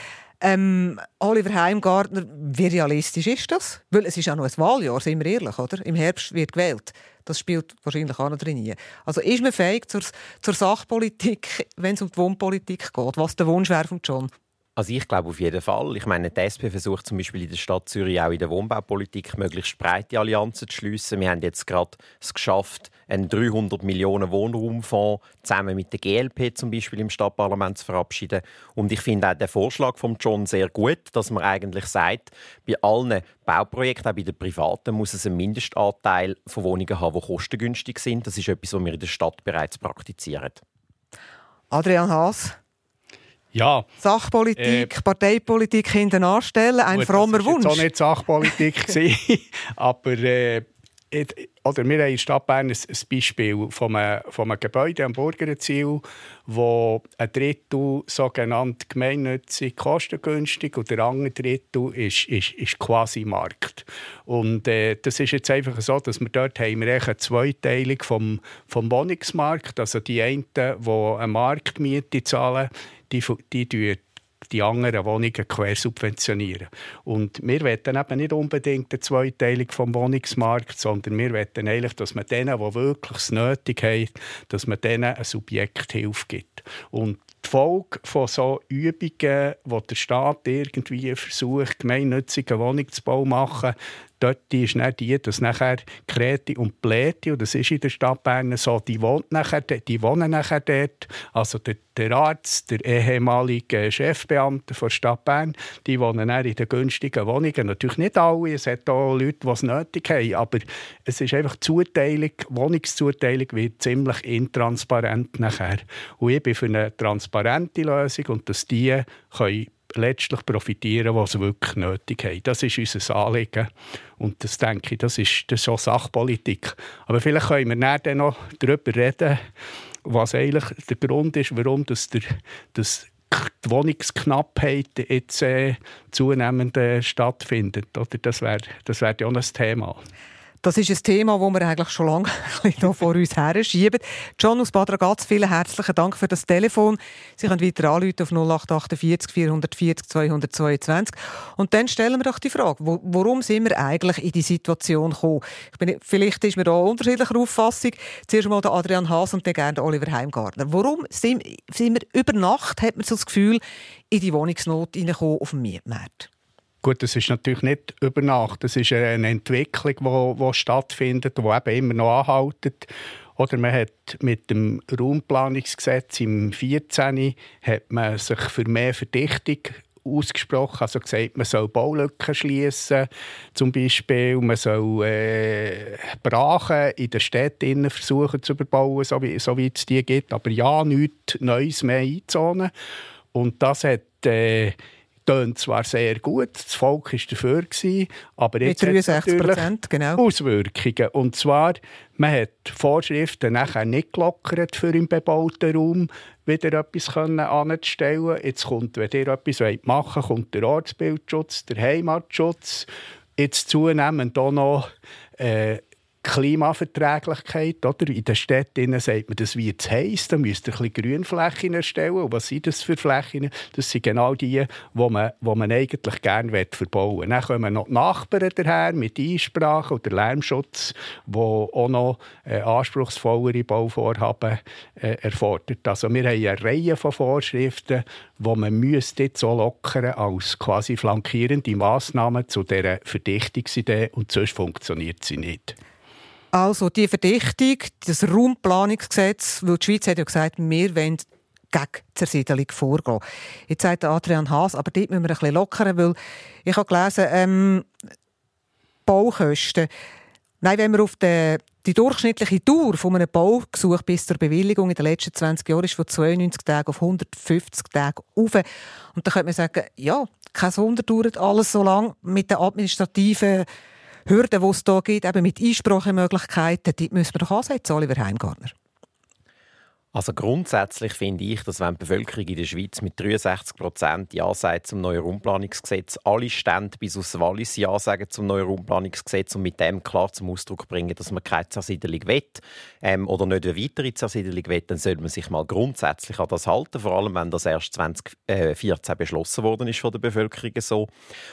Ähm, Oliver Heimgartner, wie realistisch ist das? Weil es ist auch noch ein Wahljahr, sind wir ehrlich, oder? Im Herbst wird gewählt. Das spielt wahrscheinlich auch noch drin. Also ist man fähig zur, zur Sachpolitik, wenn es um die Wohnpolitik geht? Was der Wunsch wäre von John? Also ich glaube auf jeden Fall. Ich meine, die SP versucht zum Beispiel in der Stadt Zürich auch in der Wohnbaupolitik möglichst breite Allianzen zu schließen. Wir haben jetzt gerade es geschafft, einen 300 Millionen Wohnraumfonds zusammen mit der GLP zum Beispiel im Stadtparlament zu verabschieden. Und ich finde auch den Vorschlag von John sehr gut, dass man eigentlich sagt, bei allen Bauprojekten, auch bei den privaten, muss es einen Mindestanteil von Wohnungen haben, die kostengünstig sind. Das ist etwas, was wir in der Stadt bereits praktizieren. Adrian Haas. Ja. Sachpolitik, äh, Parteipolitik hinten anstellen, ein gut, frommer Wunsch. Das war nicht Sachpolitik, aber äh, oder wir haben in Stadt Bern ein, Beispiel von einem, von einem Gebäude am Burgerziel, wo ein Drittel sogenannt gemeinnützig kostengünstig und der andere Drittel ist, ist, ist quasi Markt. Und äh, das ist jetzt einfach so, dass wir dort haben wir eine Zweiteilung vom, vom Wohnungsmarkt, also die einen, die eine Marktmiete zahlen, die, die, die anderen Wohnungen quersubventionieren. Und wir wollen eben nicht unbedingt eine Zweiteilung vom Wohnungsmarkt, sondern wir wollen eigentlich, dass man denen, die wirklich es nötig haben, dass man denen eine Subjekthilfe gibt. Und die Folge von so Übungen, wo der Staat irgendwie versucht, gemeinnützige Wohnungsbau zu machen, dort ist dann die, dass nachher Kreti und Pläti, und das ist in der Stadt Bern so, die, wohnt nachher, die wohnen nachher dort. Also der, der Arzt, der ehemalige Chefbeamte der Stadt Bern, die wohnen dann in den günstigen Wohnungen. Natürlich nicht alle, es hat auch Leute, die es nötig haben, aber es ist einfach Zuteilung, Wohnungszuteilung wird ziemlich intransparent nachher. Und ich bin für eine transparente Lösung und dass die können letztlich profitieren, was sie wirklich nötig haben. Das ist unser Anliegen. Und das denke ich, das ist, auch Sachpolitik. Aber vielleicht können wir dann noch darüber reden, was eigentlich der Grund ist, warum das der, das die Wohnungsknappheit jetzt äh, zunehmend äh, stattfindet. Oder? Das wäre das wär ja auch ein Thema. Das ist ein Thema, das wir eigentlich schon lange noch vor uns her schieben. John aus Bad Ragaz, vielen herzlichen Dank für das Telefon. Sie können weiter anrufen auf 0848 440 222. Und dann stellen wir doch die Frage, warum sind wir eigentlich in die Situation gekommen? Ich bin, vielleicht ist man da unterschiedlicher Auffassung. Zuerst mal der Adrian Haas und dann gerne Oliver Heimgartner. Warum sind, sind wir über Nacht, hat man so das Gefühl, in die Wohnungsnot reingekommen auf dem Mietmarkt? Gut, das ist natürlich nicht über Nacht. Das ist eine Entwicklung, die stattfindet, die eben immer noch anhält. Oder man hat mit dem Raumplanungsgesetz im 14. hat man sich für mehr Verdichtung ausgesprochen, also gesagt, man soll Baulücken schließen, zum Beispiel, man soll äh, Brachen in den Städten versuchen zu überbauen, so wie, so wie es die gibt, aber ja, nichts Neues mehr einzonen. Und das hat äh, tönt zwar sehr gut, das Volk war dafür, aber jetzt hat es natürlich genau. Auswirkungen. Und zwar, man hat Vorschriften nachher nicht gelockert, für im bebauten Raum wieder etwas anzustellen. Jetzt kommt, wenn ihr etwas machen wollt, kommt der Ortsbildschutz, der Heimatschutz, jetzt zunehmend auch noch äh, Klimaverträglichkeit. Oder? In den Städten sagt man, das wird zu heiß, da müsst ihr ein bisschen Grünflächen erstellen. Und was sind das für Flächen? Das sind genau die, die man, die man eigentlich gerne verbauen will. Dann kommen noch die Nachbarn daher mit Einsprache oder Lärmschutz, wo auch noch äh, anspruchsvollere Bauvorhaben äh, erfordert. Also wir haben eine Reihe von Vorschriften, die man müsste jetzt so lockern als quasi flankierende Massnahmen zu dieser Verdichtungsidee und sonst funktioniert sie nicht. Also die Verdichtung, das Raumplanungsgesetz, weil die Schweiz hat ja gesagt, wir wollen gegen Zersiedelung vorgehen. Jetzt sagt Adrian Haas, aber dort müssen wir ein bisschen lockern, weil ich habe gelesen, ähm, Baukosten. Nein, wenn wir auf die, die durchschnittliche Dauer von einem Baugesuch bis zur Bewilligung in den letzten 20 Jahren ist von 92 Tagen auf 150 Tage auf. Und dann könnte man sagen, ja, kein Wunder dauert alles so lang mit den administrativen Hürden, die es hier gibt, eben mit Einsprachemöglichkeiten, die müssen wir doch ansetzen, Oliver Heimgartner. Also grundsätzlich finde ich, dass wenn die Bevölkerung in der Schweiz mit 63 Prozent Ja sagt zum neuen Raumplanungsgesetz, alle Stände bis aus Wallis Ja sagen zum neuen Raumplanungsgesetz und mit dem klar zum Ausdruck bringen, dass man keine Zersiedelung will ähm, oder nicht eine weitere Zersiedelung will, dann sollte man sich mal grundsätzlich an das halten, vor allem wenn das erst 2014 beschlossen worden ist von der Bevölkerung so.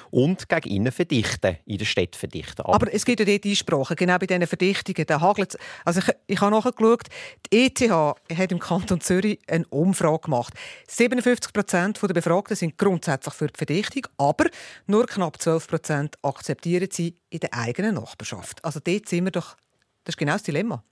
Und gegen innen verdichten, in der Stadt verdichten. Aber, Aber es gibt ja dort Einsprachen, genau bei diesen Verdichtungen. Also ich, ich habe nachgeschaut, die ETH hat im Kanton Zürich eine Umfrage gemacht. 57 Prozent der Befragten sind grundsätzlich für die Verdichtung, aber nur knapp 12 Prozent akzeptieren sie in der eigenen Nachbarschaft. Also dort sind wir doch, das ist genau das Dilemma.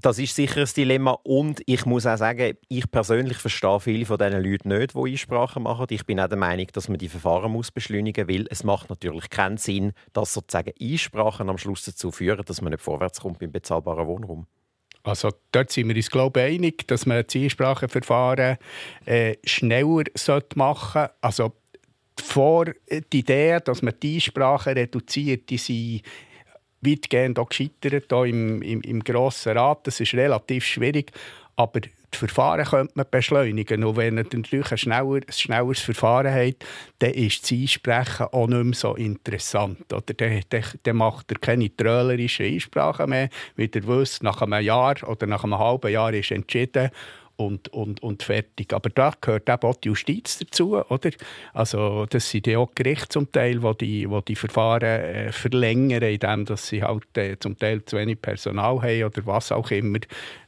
Das ist sicher ein Dilemma und ich muss auch sagen, ich persönlich verstehe viele von diesen Leuten nicht, die Einsprachen machen. Ich bin auch der Meinung, dass man die Verfahren muss beschleunigen muss, weil es macht natürlich keinen Sinn, dass sozusagen Einsprachen am Schluss dazu führen, dass man nicht vorwärts kommt beim bezahlbaren Wohnraum. Also dort sind wir uns glaube ich, einig, dass man das Einspracheverfahren äh, schneller machen sollte. Also vor die Idee, dass man die Einsprache reduziert, die sind weitgehend auch gescheitert hier im, im, im Grossen Rat. Das ist relativ schwierig, aber die Verfahren könnte man beschleunigen. Und wenn ihr natürlich ein, schneller, ein schnelleres Verfahren habt, dann ist das Einsprechen auch nicht mehr so interessant. Oder dann, dann, dann macht er keine trölerischen Einsprachen mehr. Wie ihr wisst, nach einem Jahr oder nach einem halben Jahr ist entschieden und, und, und fertig. Aber da gehört eben auch die Justiz dazu, oder? Also das sind ja auch Gerichte zum Teil, wo die, wo die Verfahren äh, verlängern, indem dass sie halt äh, zum Teil zu wenig Personal haben oder was auch immer.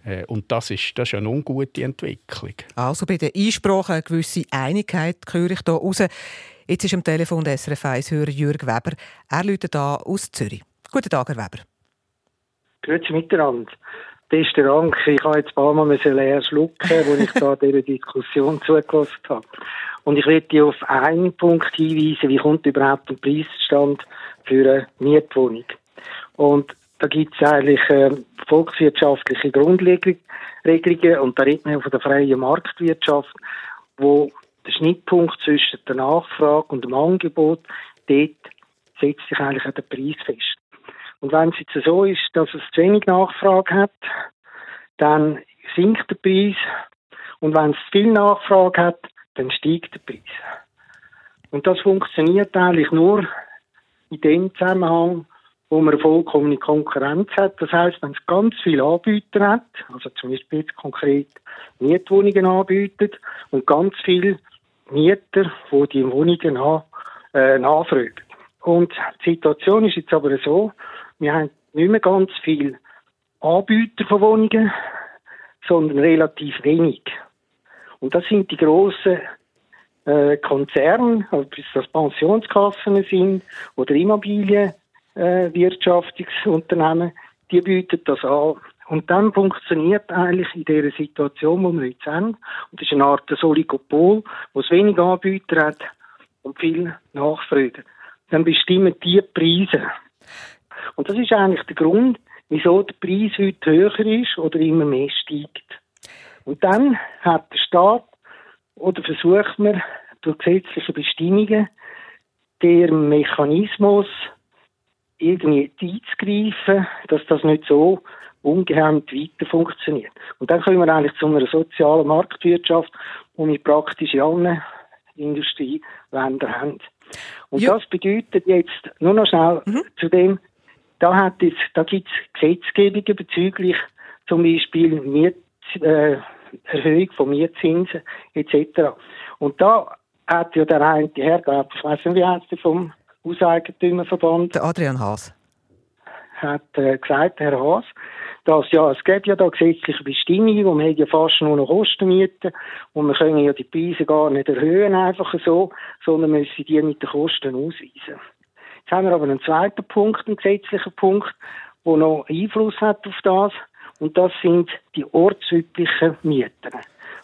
Äh, und das ist, das ist eine ungute Entwicklung. Also bei den Einsprachen eine gewisse Einigkeit höre ich hier raus. Jetzt ist am Telefon der SRF 1-Hörer Jürg Weber. Er läutet da aus Zürich. Guten Tag, Herr Weber. Grüezi miteinander. Besten Dank. Ich habe jetzt ein paar Mal leer schlucken, wo ich da dieser Diskussion zugelassen habe. Und ich möchte auf einen Punkt hinweisen, wie kommt überhaupt ein Preisstand für eine Mietwohnung. Und da gibt es eigentlich äh, volkswirtschaftliche Grundregelungen und da redet man von der freien Marktwirtschaft, wo der Schnittpunkt zwischen der Nachfrage und dem Angebot, dort setzt sich eigentlich auch der Preis fest. Und wenn es jetzt so ist, dass es zu wenig Nachfrage hat, dann sinkt der Preis. Und wenn es zu viel Nachfrage hat, dann steigt der Preis. Und das funktioniert eigentlich nur in dem Zusammenhang, wo man vollkommene Konkurrenz hat. Das heißt, wenn es ganz viele Anbieter hat, also zum Beispiel jetzt konkret Mietwohnungen anbietet und ganz viele Mieter, die die Wohnungen nach, äh, nachfragen. Und die Situation ist jetzt aber so, wir haben nicht mehr ganz viele Anbieter von Wohnungen, sondern relativ wenig. Und das sind die grossen äh, Konzerne, ob es das Pensionskassen sind oder Immobilienwirtschaftungsunternehmen, äh, die bieten das an. Und dann funktioniert eigentlich in dieser Situation, wo wir jetzt haben, und das ist eine Art Oligopol, wo es wenig Anbieter hat und viel Nachfrage. Dann bestimmen die Preise. Und das ist eigentlich der Grund, wieso der Preis heute höher ist oder immer mehr steigt. Und dann hat der Staat oder versucht man durch gesetzliche Bestimmungen den Mechanismus irgendwie einzugreifen, dass das nicht so ungehemmt weiter funktioniert. Und dann kommen wir eigentlich zu einer sozialen Marktwirtschaft, die wir praktisch in allen Industrieländern haben. Und ja. das bedeutet jetzt, nur noch schnell mhm. zu dem, da, hat es, da gibt es Gesetzgebungen bezüglich zum Beispiel Miet, äh, Erhöhung von Mietzinsen etc. Und da hat ja der eine Herr, ich weiß nicht, wie heißt der vom Hauseigentümerverband? Der Adrian Haas. Hat äh, gesagt, Herr Haas, dass ja, es gibt ja da gesetzliche Bestimmungen, wo man ja fast nur noch Kosten mieten und wir können ja die Preise gar nicht erhöhen einfach so, sondern müssen die mit den Kosten ausweisen. Jetzt haben wir aber einen zweiten Punkt, einen gesetzlichen Punkt, der noch Einfluss hat auf das. Und das sind die ortsüblichen Mieten.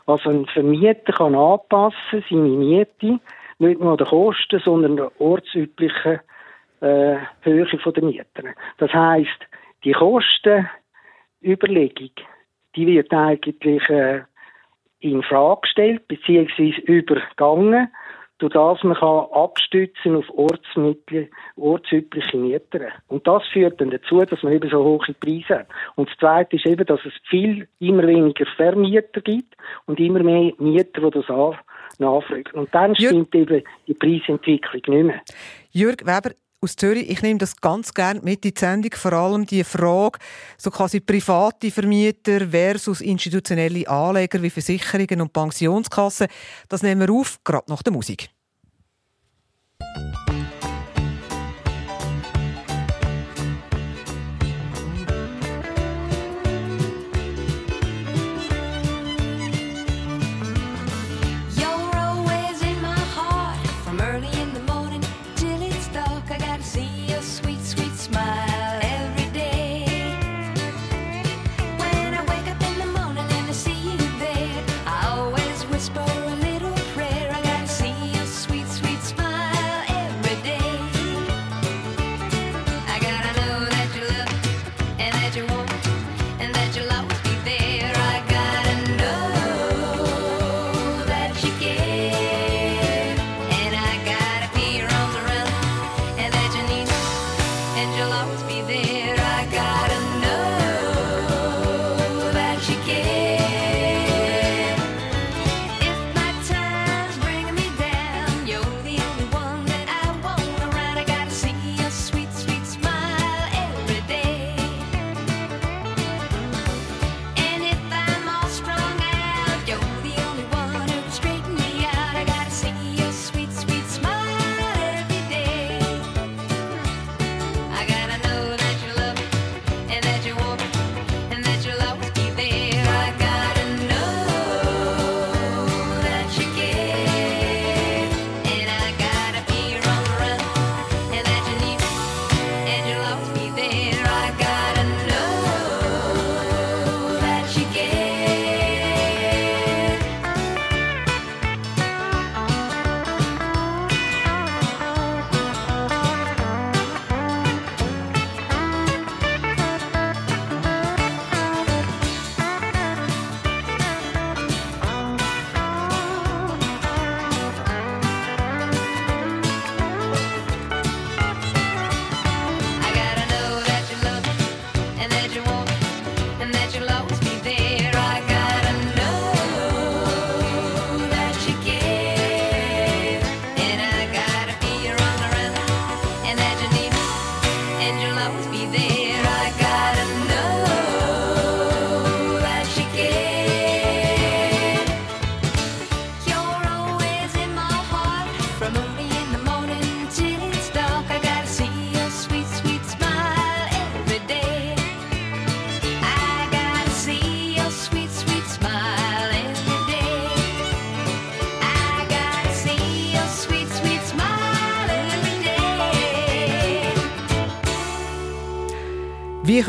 Also ein Vermieter kann anpassen seine Miete, nicht nur der Kosten, sondern der ortsüblichen äh, Höhe der Mieten. Das heißt, die Kostenüberlegung, die wird eigentlich äh, in Frage gestellt beziehungsweise übergangen durch das man kann abstützen auf ortsmittel, ortsübliche Mieter. Und das führt dann dazu, dass man eben so hohe Preise hat. Und das Zweite ist eben, dass es viel, immer weniger Vermieter gibt und immer mehr Mieter, die das nachfragen. Und dann stimmt Jürg eben die Preisentwicklung nicht mehr. Jürg Weber, aus Zürich. Ich nehme das ganz gerne mit in die Sendung, vor allem die Frage, so quasi private Vermieter versus institutionelle Anleger wie Versicherungen und Pensionskassen. Das nehmen wir auf, gerade nach der Musik.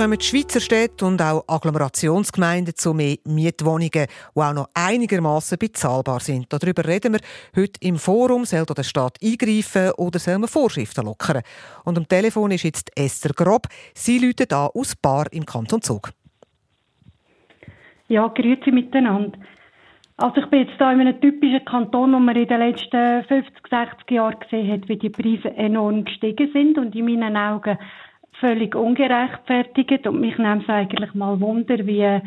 Kommen die Schweizer Städte und auch Agglomerationsgemeinden zu mehr Mietwohnungen, die auch noch einigermaßen bezahlbar sind? Darüber reden wir heute im Forum. Soll der Staat eingreifen oder soll man Vorschriften lockern? Und am Telefon ist jetzt Esther Grob. Sie läutet an aus Bar im Kanton Zug. Ja, grüezi miteinander. Also ich bin jetzt hier in einem typischen Kanton, wo man in den letzten 50, 60 Jahren gesehen hat, wie die Preise enorm gestiegen sind und in meinen Augen völlig ungerechtfertigt und mich nimmt es eigentlich mal Wunder, wie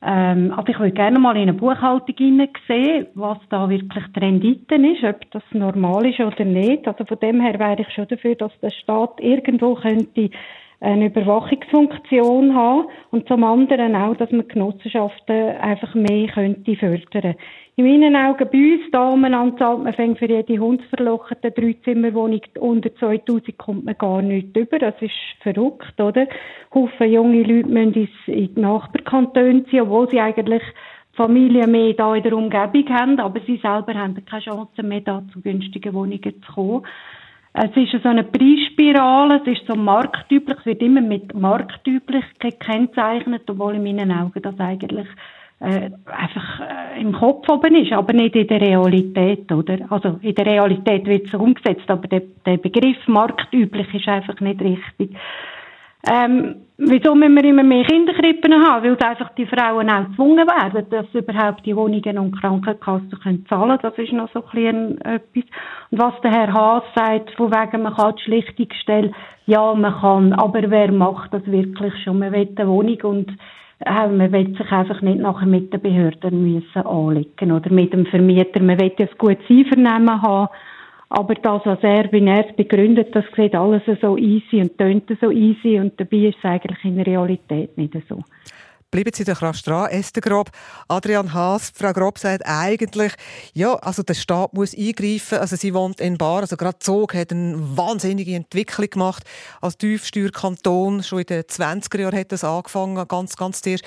ähm, also ich würde gerne mal in eine Buchhaltung sehen, was da wirklich die Rendite ist, ob das normal ist oder nicht. Also von dem her wäre ich schon dafür, dass der Staat irgendwo könnte eine Überwachungsfunktion haben und zum anderen auch, dass man Genossenschaften einfach mehr könnte fördern. In meinen Augen bei uns da umeinander zahlt man fängt für jede hundsverlochete Dreizimmerwohnung unter 2000 kommt man gar nicht über. Das ist verrückt, oder? Haufen junge Leute müssen in die Nachbarkantone ziehen, obwohl sie eigentlich Familien mehr da in der Umgebung haben, aber sie selber haben keine Chance mehr, da zu günstigen Wohnungen zu kommen. Es ist so eine Preisspirale, es ist so marktüblich, es wird immer mit Marktüblichkeit gekennzeichnet, obwohl in meinen Augen das eigentlich äh, einfach äh, im Kopf oben ist, aber nicht in der Realität, oder? Also in der Realität wird es umgesetzt, aber der, der Begriff marktüblich ist einfach nicht richtig. Ähm, wieso müssen wir immer mehr Kinderkrippen haben? Weil einfach die Frauen auch gezwungen werden, dass überhaupt die Wohnungen und Krankenkassen können zahlen Das ist noch so ein bisschen etwas. Und was der Herr Haas sagt, von wegen, man kann die Schlichtungsstelle, ja, man kann, aber wer macht das wirklich schon? Man will eine Wohnung und äh, man will sich einfach nicht nachher mit den Behörden müssen anlegen oder mit dem Vermieter. Man will ja ein gutes Einvernehmen haben aber das, was er, er es begründet, das sieht alles so easy und tönt so easy und dabei ist es eigentlich in der Realität nicht so. Bleiben Sie doch rasch dran, Esther Grob. Adrian Haas, Frau Grob sagt eigentlich, ja, also der Staat muss eingreifen. Also sie wohnt in Bar, also gerade Zog hat eine wahnsinnige Entwicklung gemacht als Tiefsteuerkanton. Schon in den 20er Jahren hat das angefangen, ganz, ganz zuerst.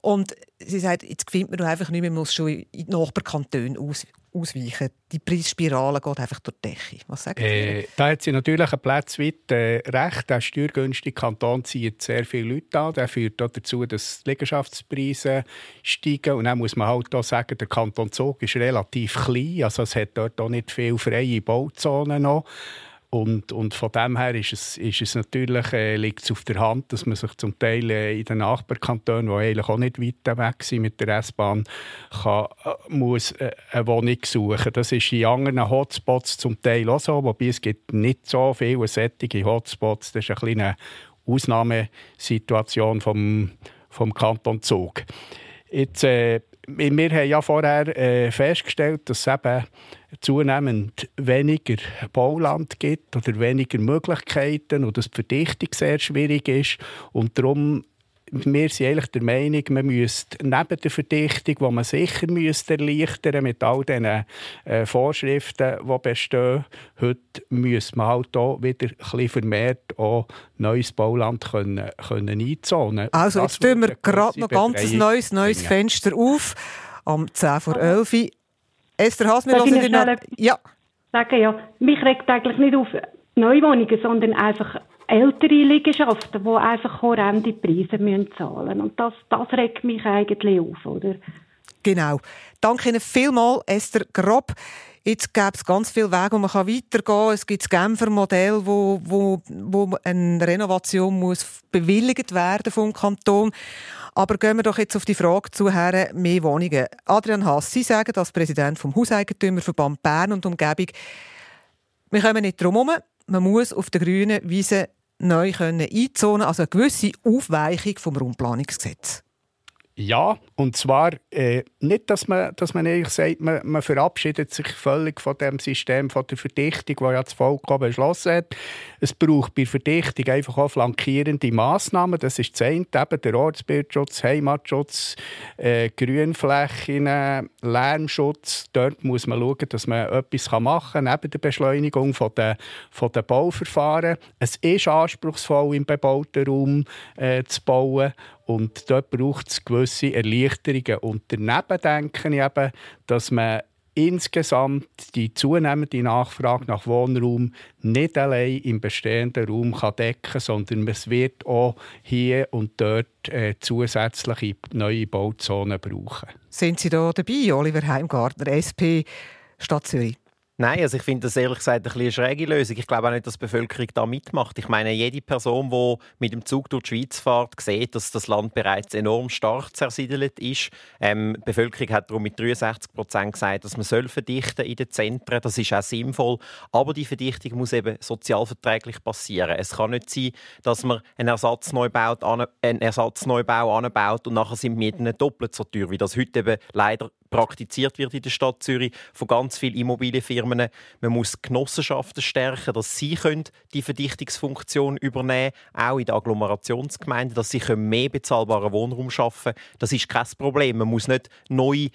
Und sie sagt, jetzt findet man einfach nicht mehr, man muss schon in die Nachbarkantone aus, ausweichen. Die Preisspirale geht einfach durch die Decke. Was sagt äh, Da hat sie natürlich einen Platz weit äh, recht. Der steuergünstige Kanton zieht sehr viele Leute an. Der führt auch dazu, dass die Liegenschaftspreise steigen. Und dann muss man halt auch sagen, der Kanton Zug ist relativ klein. Also es hat dort auch nicht viele freie Bauzonen noch. Und, und von dem her ist es, ist es natürlich, äh, liegt es auf der Hand, dass man sich zum Teil äh, in den Nachbarkantonen, die eigentlich auch nicht weit weg sind mit der S-Bahn, kann, äh, muss äh, eine Wohnung suchen. Das ist in anderen Hotspots zum Teil auch so, wobei es gibt nicht so viele sättige Hotspots. Das ist eine kleine Ausnahmesituation vom, vom Kanton Zug. Jetzt, äh, wir haben ja vorher äh, festgestellt, dass eben zunehmend weniger Bauland gibt oder weniger Möglichkeiten und dass die Verdichtung sehr schwierig ist. Und darum wir sind eigentlich der Meinung, man müsste neben der Verdichtung, die man sicher müsste erleichtern mit all diesen äh, Vorschriften, die bestehen, heute müsste man halt auch wieder ein bisschen vermehrt auch neues Bauland können, können einzonen Also jetzt tun wir gerade noch ganz ein neues, neues Fenster auf, am 10 vor 11 Esther Haas, wir hören noch... Ja. Sagen, ja. Mich regt eigentlich nicht auf Neuwohnungen, sondern einfach ältere Liegenschaften, die einfach horrende Preise müssen zahlen Und das, das regt mich eigentlich auf, oder? Genau. Danke Ihnen vielmals, Esther Grob. Jetzt gäbe es ganz viele Wege, wo man weitergehen kann. Es gibt das Genfer Modell, wo, wo, wo eine Renovation muss bewilligt werden vom Kanton. Aber gehen wir doch jetzt auf die Frage zu, Herren, mehr Wohnungen. Adrian Haas, Sie sagen als Präsident vom Hauseigentümerverband Bern und Umgebung, wir kommen nicht drum herum, man muss auf der grünen Wiese neu einzonen, also eine gewisse Aufweichung vom Raumplanungsgesetz. Ja, und zwar äh, nicht, dass man, dass man eigentlich sagt, man, man, verabschiedet sich völlig von dem System von der Verdichtung, das ja das Volk beschlossen hat. Es braucht bei Verdichtung einfach auch flankierende Massnahmen. Das ist das eben der Ortsbildschutz, Heimatschutz, äh, Grünflächen, Lärmschutz. Dort muss man schauen, dass man etwas machen kann, neben der Beschleunigung von der, von der Bauverfahren. Es ist anspruchsvoll, im bebauten Raum äh, zu bauen. Und dort braucht es gewisse Erleichterungen. Und daneben denke ich eben, dass man insgesamt die zunehmende Nachfrage nach Wohnraum nicht allein im bestehenden Raum kann decken kann, sondern es wird auch hier und dort äh, zusätzliche neue Bauzonen brauchen. Sind Sie da dabei, Oliver Heimgartner, SP Stadt Zürich? Nein, also ich finde das ehrlich gesagt ein eine schräge Lösung. Ich glaube auch nicht, dass die Bevölkerung da mitmacht. Ich meine, jede Person, die mit dem Zug durch die Schweiz fährt, sieht, dass das Land bereits enorm stark zersiedelt ist. Ähm, die Bevölkerung hat darum mit 63 Prozent gesagt, dass man soll verdichten in den Zentren. Das ist auch sinnvoll. Aber die Verdichtung muss eben sozialverträglich passieren. Es kann nicht sein, dass man einen Ersatzneubau, einen Ersatzneubau anbaut und nachher sind die Mieten doppelt so teuer, wie das heute eben leider praktiziert wird in der Stadt Zürich von ganz vielen Immobilienfirmen. Man muss Genossenschaften stärken, dass sie können die Verdichtungsfunktion übernehmen können, auch in den Agglomerationsgemeinden, dass sie mehr bezahlbaren Wohnraum schaffen können. Das ist kein Problem. Man muss nicht neu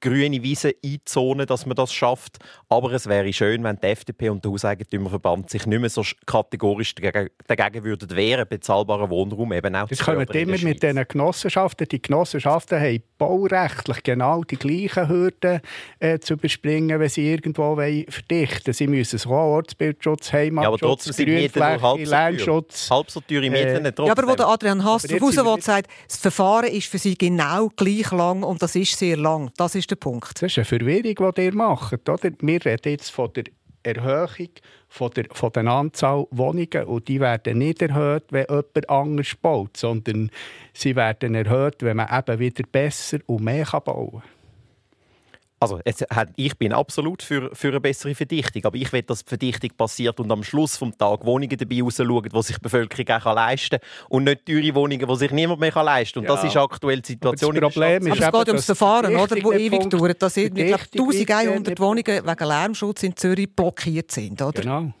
grüne Wiese einzonen, dass man das schafft. Aber es wäre schön, wenn die FDP und der Hauseigentümerverband sich nicht mehr so kategorisch dagegen, würden wehren, bezahlbaren Wohnraum eben auch das zu kommen immer mit diesen Genossenschaften. Die Genossenschaften haben baurechtlich genau die gleichen Hürden äh, zu überspringen, wenn sie irgendwo verdichten wollen. Sie müssen so Ortsbildschutz, Heimatschutz, ja, Grünfläche, Lärmschutz... Halb so teure Mieten äh, Ja, aber wo der Adrian Haas zu Hause sagt, das Verfahren ist für sie genau gleich lang und das ist sehr lang. Das ist der Punkt. Das ist eine Verwirrung, die ihr macht. Oder? Wir reden jetzt von der Erhöhung von der, von der Anzahl Wohnungen und die werden nicht erhöht, wenn jemand anders baut, sondern sie werden erhöht, wenn man eben wieder besser und mehr bauen kann. Also, hat, ich bin absolut für, für eine bessere Verdichtung, aber ich will, dass die Verdichtung passiert und am Schluss des Tages Wohnungen dabei rausschauen, die sich die Bevölkerung auch leisten kann und nicht teure Wohnungen, die sich niemand mehr leisten kann. Und ja. das ist aktuell die Situation. Aber das Problem ist aber es geht ums Verfahren, oder, wo ewig dauert. Dass irgendwie 1100 Wohnungen wegen Lärmschutz in Zürich blockiert sind, oder? Genau.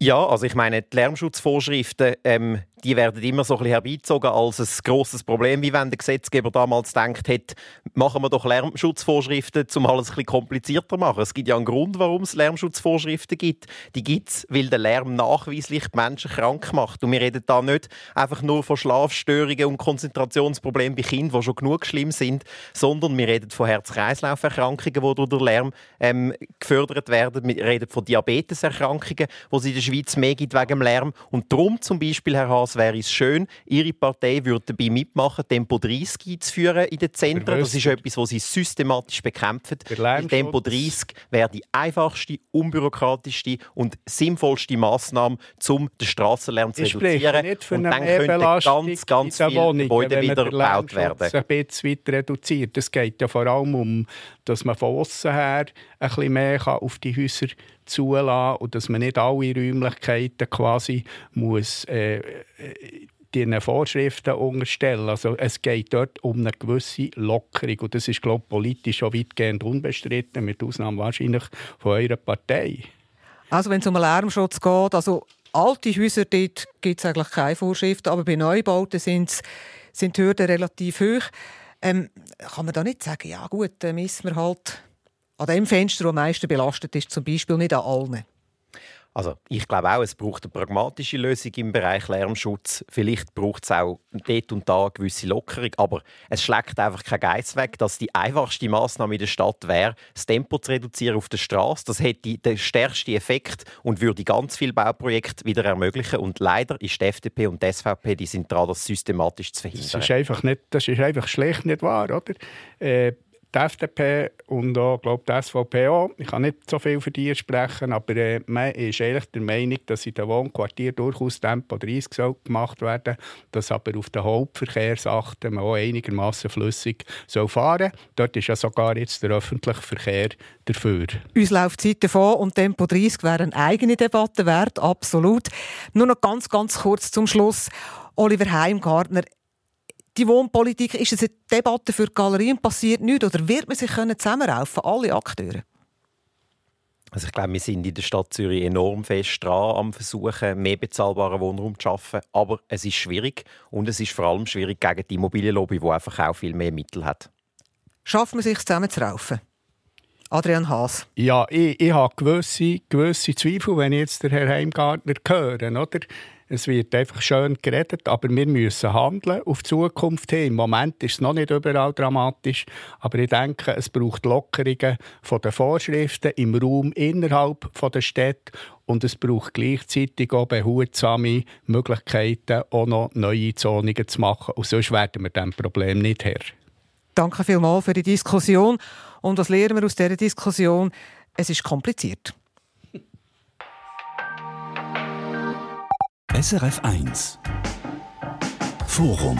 Ja, also ich meine, die Lärmschutzvorschriften, ähm, die werden immer so ein bisschen herbeizogen als ein grosses Problem, wie wenn der Gesetzgeber damals denkt hat, machen wir doch Lärmschutzvorschriften, um alles ein bisschen komplizierter zu machen. Es gibt ja einen Grund, warum es Lärmschutzvorschriften gibt. Die gibt es, weil der Lärm nachweislich die Menschen krank macht. Und wir reden da nicht einfach nur von Schlafstörungen und Konzentrationsproblemen bei Kindern, die schon genug schlimm sind, sondern wir reden von Herz-Kreislauf-Erkrankungen, die durch den Lärm ähm, gefördert werden. Wir reden von Diabeteserkrankungen, die es in der Schweiz mehr gibt wegen dem Lärm. Und darum zum Beispiel, Herr Haas, wäre es schön, Ihre Partei würde dabei mitmachen, Tempo 30 einzuführen in den Zentren. Das ist etwas, was Sie systematisch bekämpfen. Tempo 30 wäre die einfachste, unbürokratischste und sinnvollste Massnahme, um den Strassenlärm zu reduzieren. Nicht für und dann könnten ganz, ganz viele Gebäude wieder gebaut werden. ein bisschen weit reduziert. Es geht ja vor allem um, dass man von außen her ein bisschen mehr auf die Häuser zulassen und dass man nicht alle Räumlichkeiten quasi muss, äh, diesen Vorschriften unterstellen. Also es geht dort um eine gewisse Lockerung und das ist glaube ich, politisch auch weitgehend unbestritten, mit Ausnahme wahrscheinlich von eurer Partei. Also wenn es um den Lärmschutz geht, also alte Häuser, dort gibt es eigentlich keine Vorschriften, aber bei Neubauten sind die Hürden relativ hoch. Ähm, kann man da nicht sagen, ja gut, dann müssen wir halt an dem Fenster, das am meisten belastet ist, zum Beispiel nicht an allen. Also ich glaube auch, es braucht eine pragmatische Lösung im Bereich Lärmschutz. Vielleicht braucht es auch dort und da eine gewisse Lockerung, aber es schlägt einfach kein Geiz weg, dass die einfachste Maßnahme in der Stadt wäre, das Tempo zu reduzieren auf der Straße. Das hätte den stärksten Effekt und würde ganz viele Bauprojekte wieder ermöglichen. Und leider ist die FDP und die SVP die sind daran, das systematisch zu verhindern. Das ist einfach, nicht, das ist einfach schlecht nicht wahr, oder? Äh, die FDP und auch, glaube die SVP auch. Ich kann nicht so viel für die sprechen, aber äh, man ist eigentlich der Meinung, dass in den Wohnquartieren durchaus Tempo 30 soll gemacht werden dass aber auf den Hauptverkehrsachten man auch einigermaßen flüssig soll fahren Dort ist ja sogar jetzt der öffentliche Verkehr dafür. Uns läuft Zeit davon und Tempo 30 wäre eine eigene Debatte wert, absolut. Nur noch ganz, ganz kurz zum Schluss. Oliver Heimgartner, die Wohnpolitik, ist es eine Debatte für die Galerien, passiert nichts? Oder wird man sich zusammenraufen, alle Akteure? Also ich glaube, wir sind in der Stadt Zürich enorm fest dran am Versuchen, mehr bezahlbaren Wohnraum zu schaffen. Aber es ist schwierig und es ist vor allem schwierig gegen die Immobilienlobby, die einfach auch viel mehr Mittel hat. Schafft man sich zusammenzuraufen? Adrian Haas. Ja, ich, ich habe gewisse, gewisse Zweifel, wenn ich jetzt den Herrn Heimgartner höre. Oder? Es wird einfach schön geredet, aber wir müssen handeln auf die Zukunft hin. Im Moment ist es noch nicht überall dramatisch, aber ich denke, es braucht Lockerungen von den Vorschriften im Raum innerhalb der Städte und es braucht gleichzeitig auch behutsame Möglichkeiten, auch noch neue Zonungen zu machen. Und sonst werden wir diesem Problem nicht her. Danke vielmals für die Diskussion. Und was lernen wir aus dieser Diskussion? Es ist kompliziert. SRF 1 Forum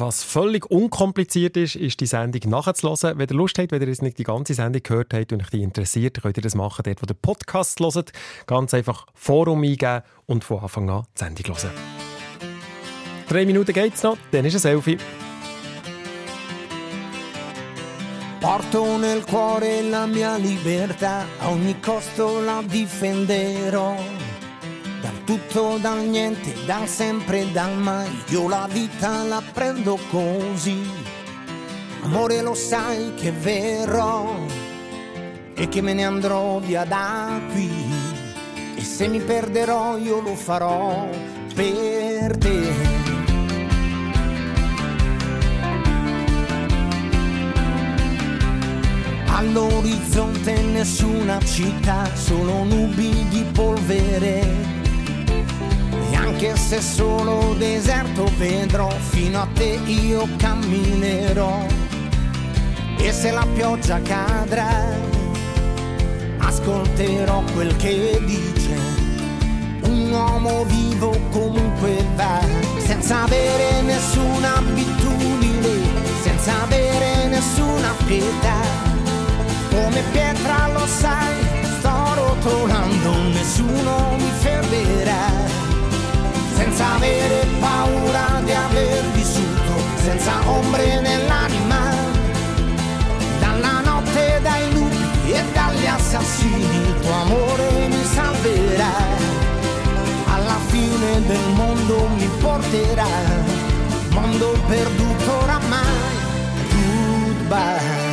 was völlig unkompliziert ist, ist die Sendung nachzuhören. Wenn ihr Lust habt, wenn ihr jetzt nicht die ganze Sendung gehört habt und euch die interessiert, könnt ihr das machen, dort wo der Podcast hört. Ganz einfach Forum eingeben und von Anfang an die Sendung hören. Drei Minuten geht's noch, dann ist ein Selfie. Porto nel cuore la mia libertà, a ogni costo la difenderò. Dal tutto, dal niente, dal sempre, dal mai, io la vita la prendo così. Amore lo sai che verrò e che me ne andrò via da qui. E se mi perderò io lo farò per te. All'orizzonte nessuna città, solo nubi di polvere. E anche se solo deserto vedrò, fino a te io camminerò. E se la pioggia cadrà, ascolterò quel che dice. Un uomo vivo comunque va, senza avere nessuna abitudine, senza avere nessuna pietà. Pietra lo sai, sto rotolando, nessuno mi fermerà. Senza avere paura di aver vissuto, senza ombre nell'anima. Dalla notte, dai lupi e dagli assassini, tuo amore mi salverà. Alla fine del mondo mi porterà, mondo perduto oramai. Goodbye.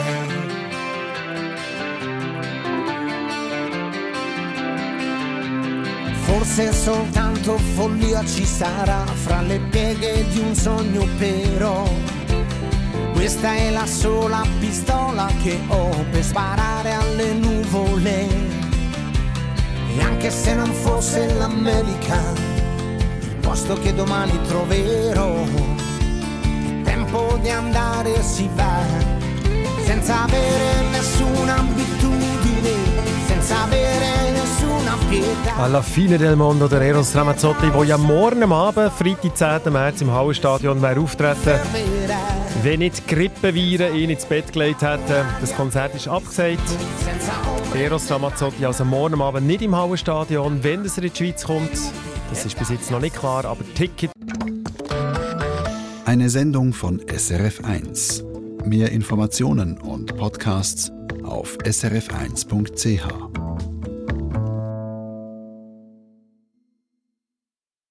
Forse soltanto follia ci sarà fra le pieghe di un sogno però questa è la sola pistola che ho per sparare alle nuvole. E anche se non fosse l'America il posto che domani troverò è tempo di andare si va senza avere nessuna abitudine senza avere Alla fine del Mondo der Eros Ramazzotti, wo ja morgen am Abend, Freitag, 10. März im Hauenstadion wäre auftreten. Wenn nicht die Grippeviren ihn ins Bett gelegt hätten. Das Konzert ist abgesagt. Eros Ramazzotti also morgen am Abend nicht im Hauenstadion, wenn er in die Schweiz kommt. Das ist bis jetzt noch nicht klar, aber Ticket Eine Sendung von SRF1. Mehr Informationen und Podcasts auf srf1.ch.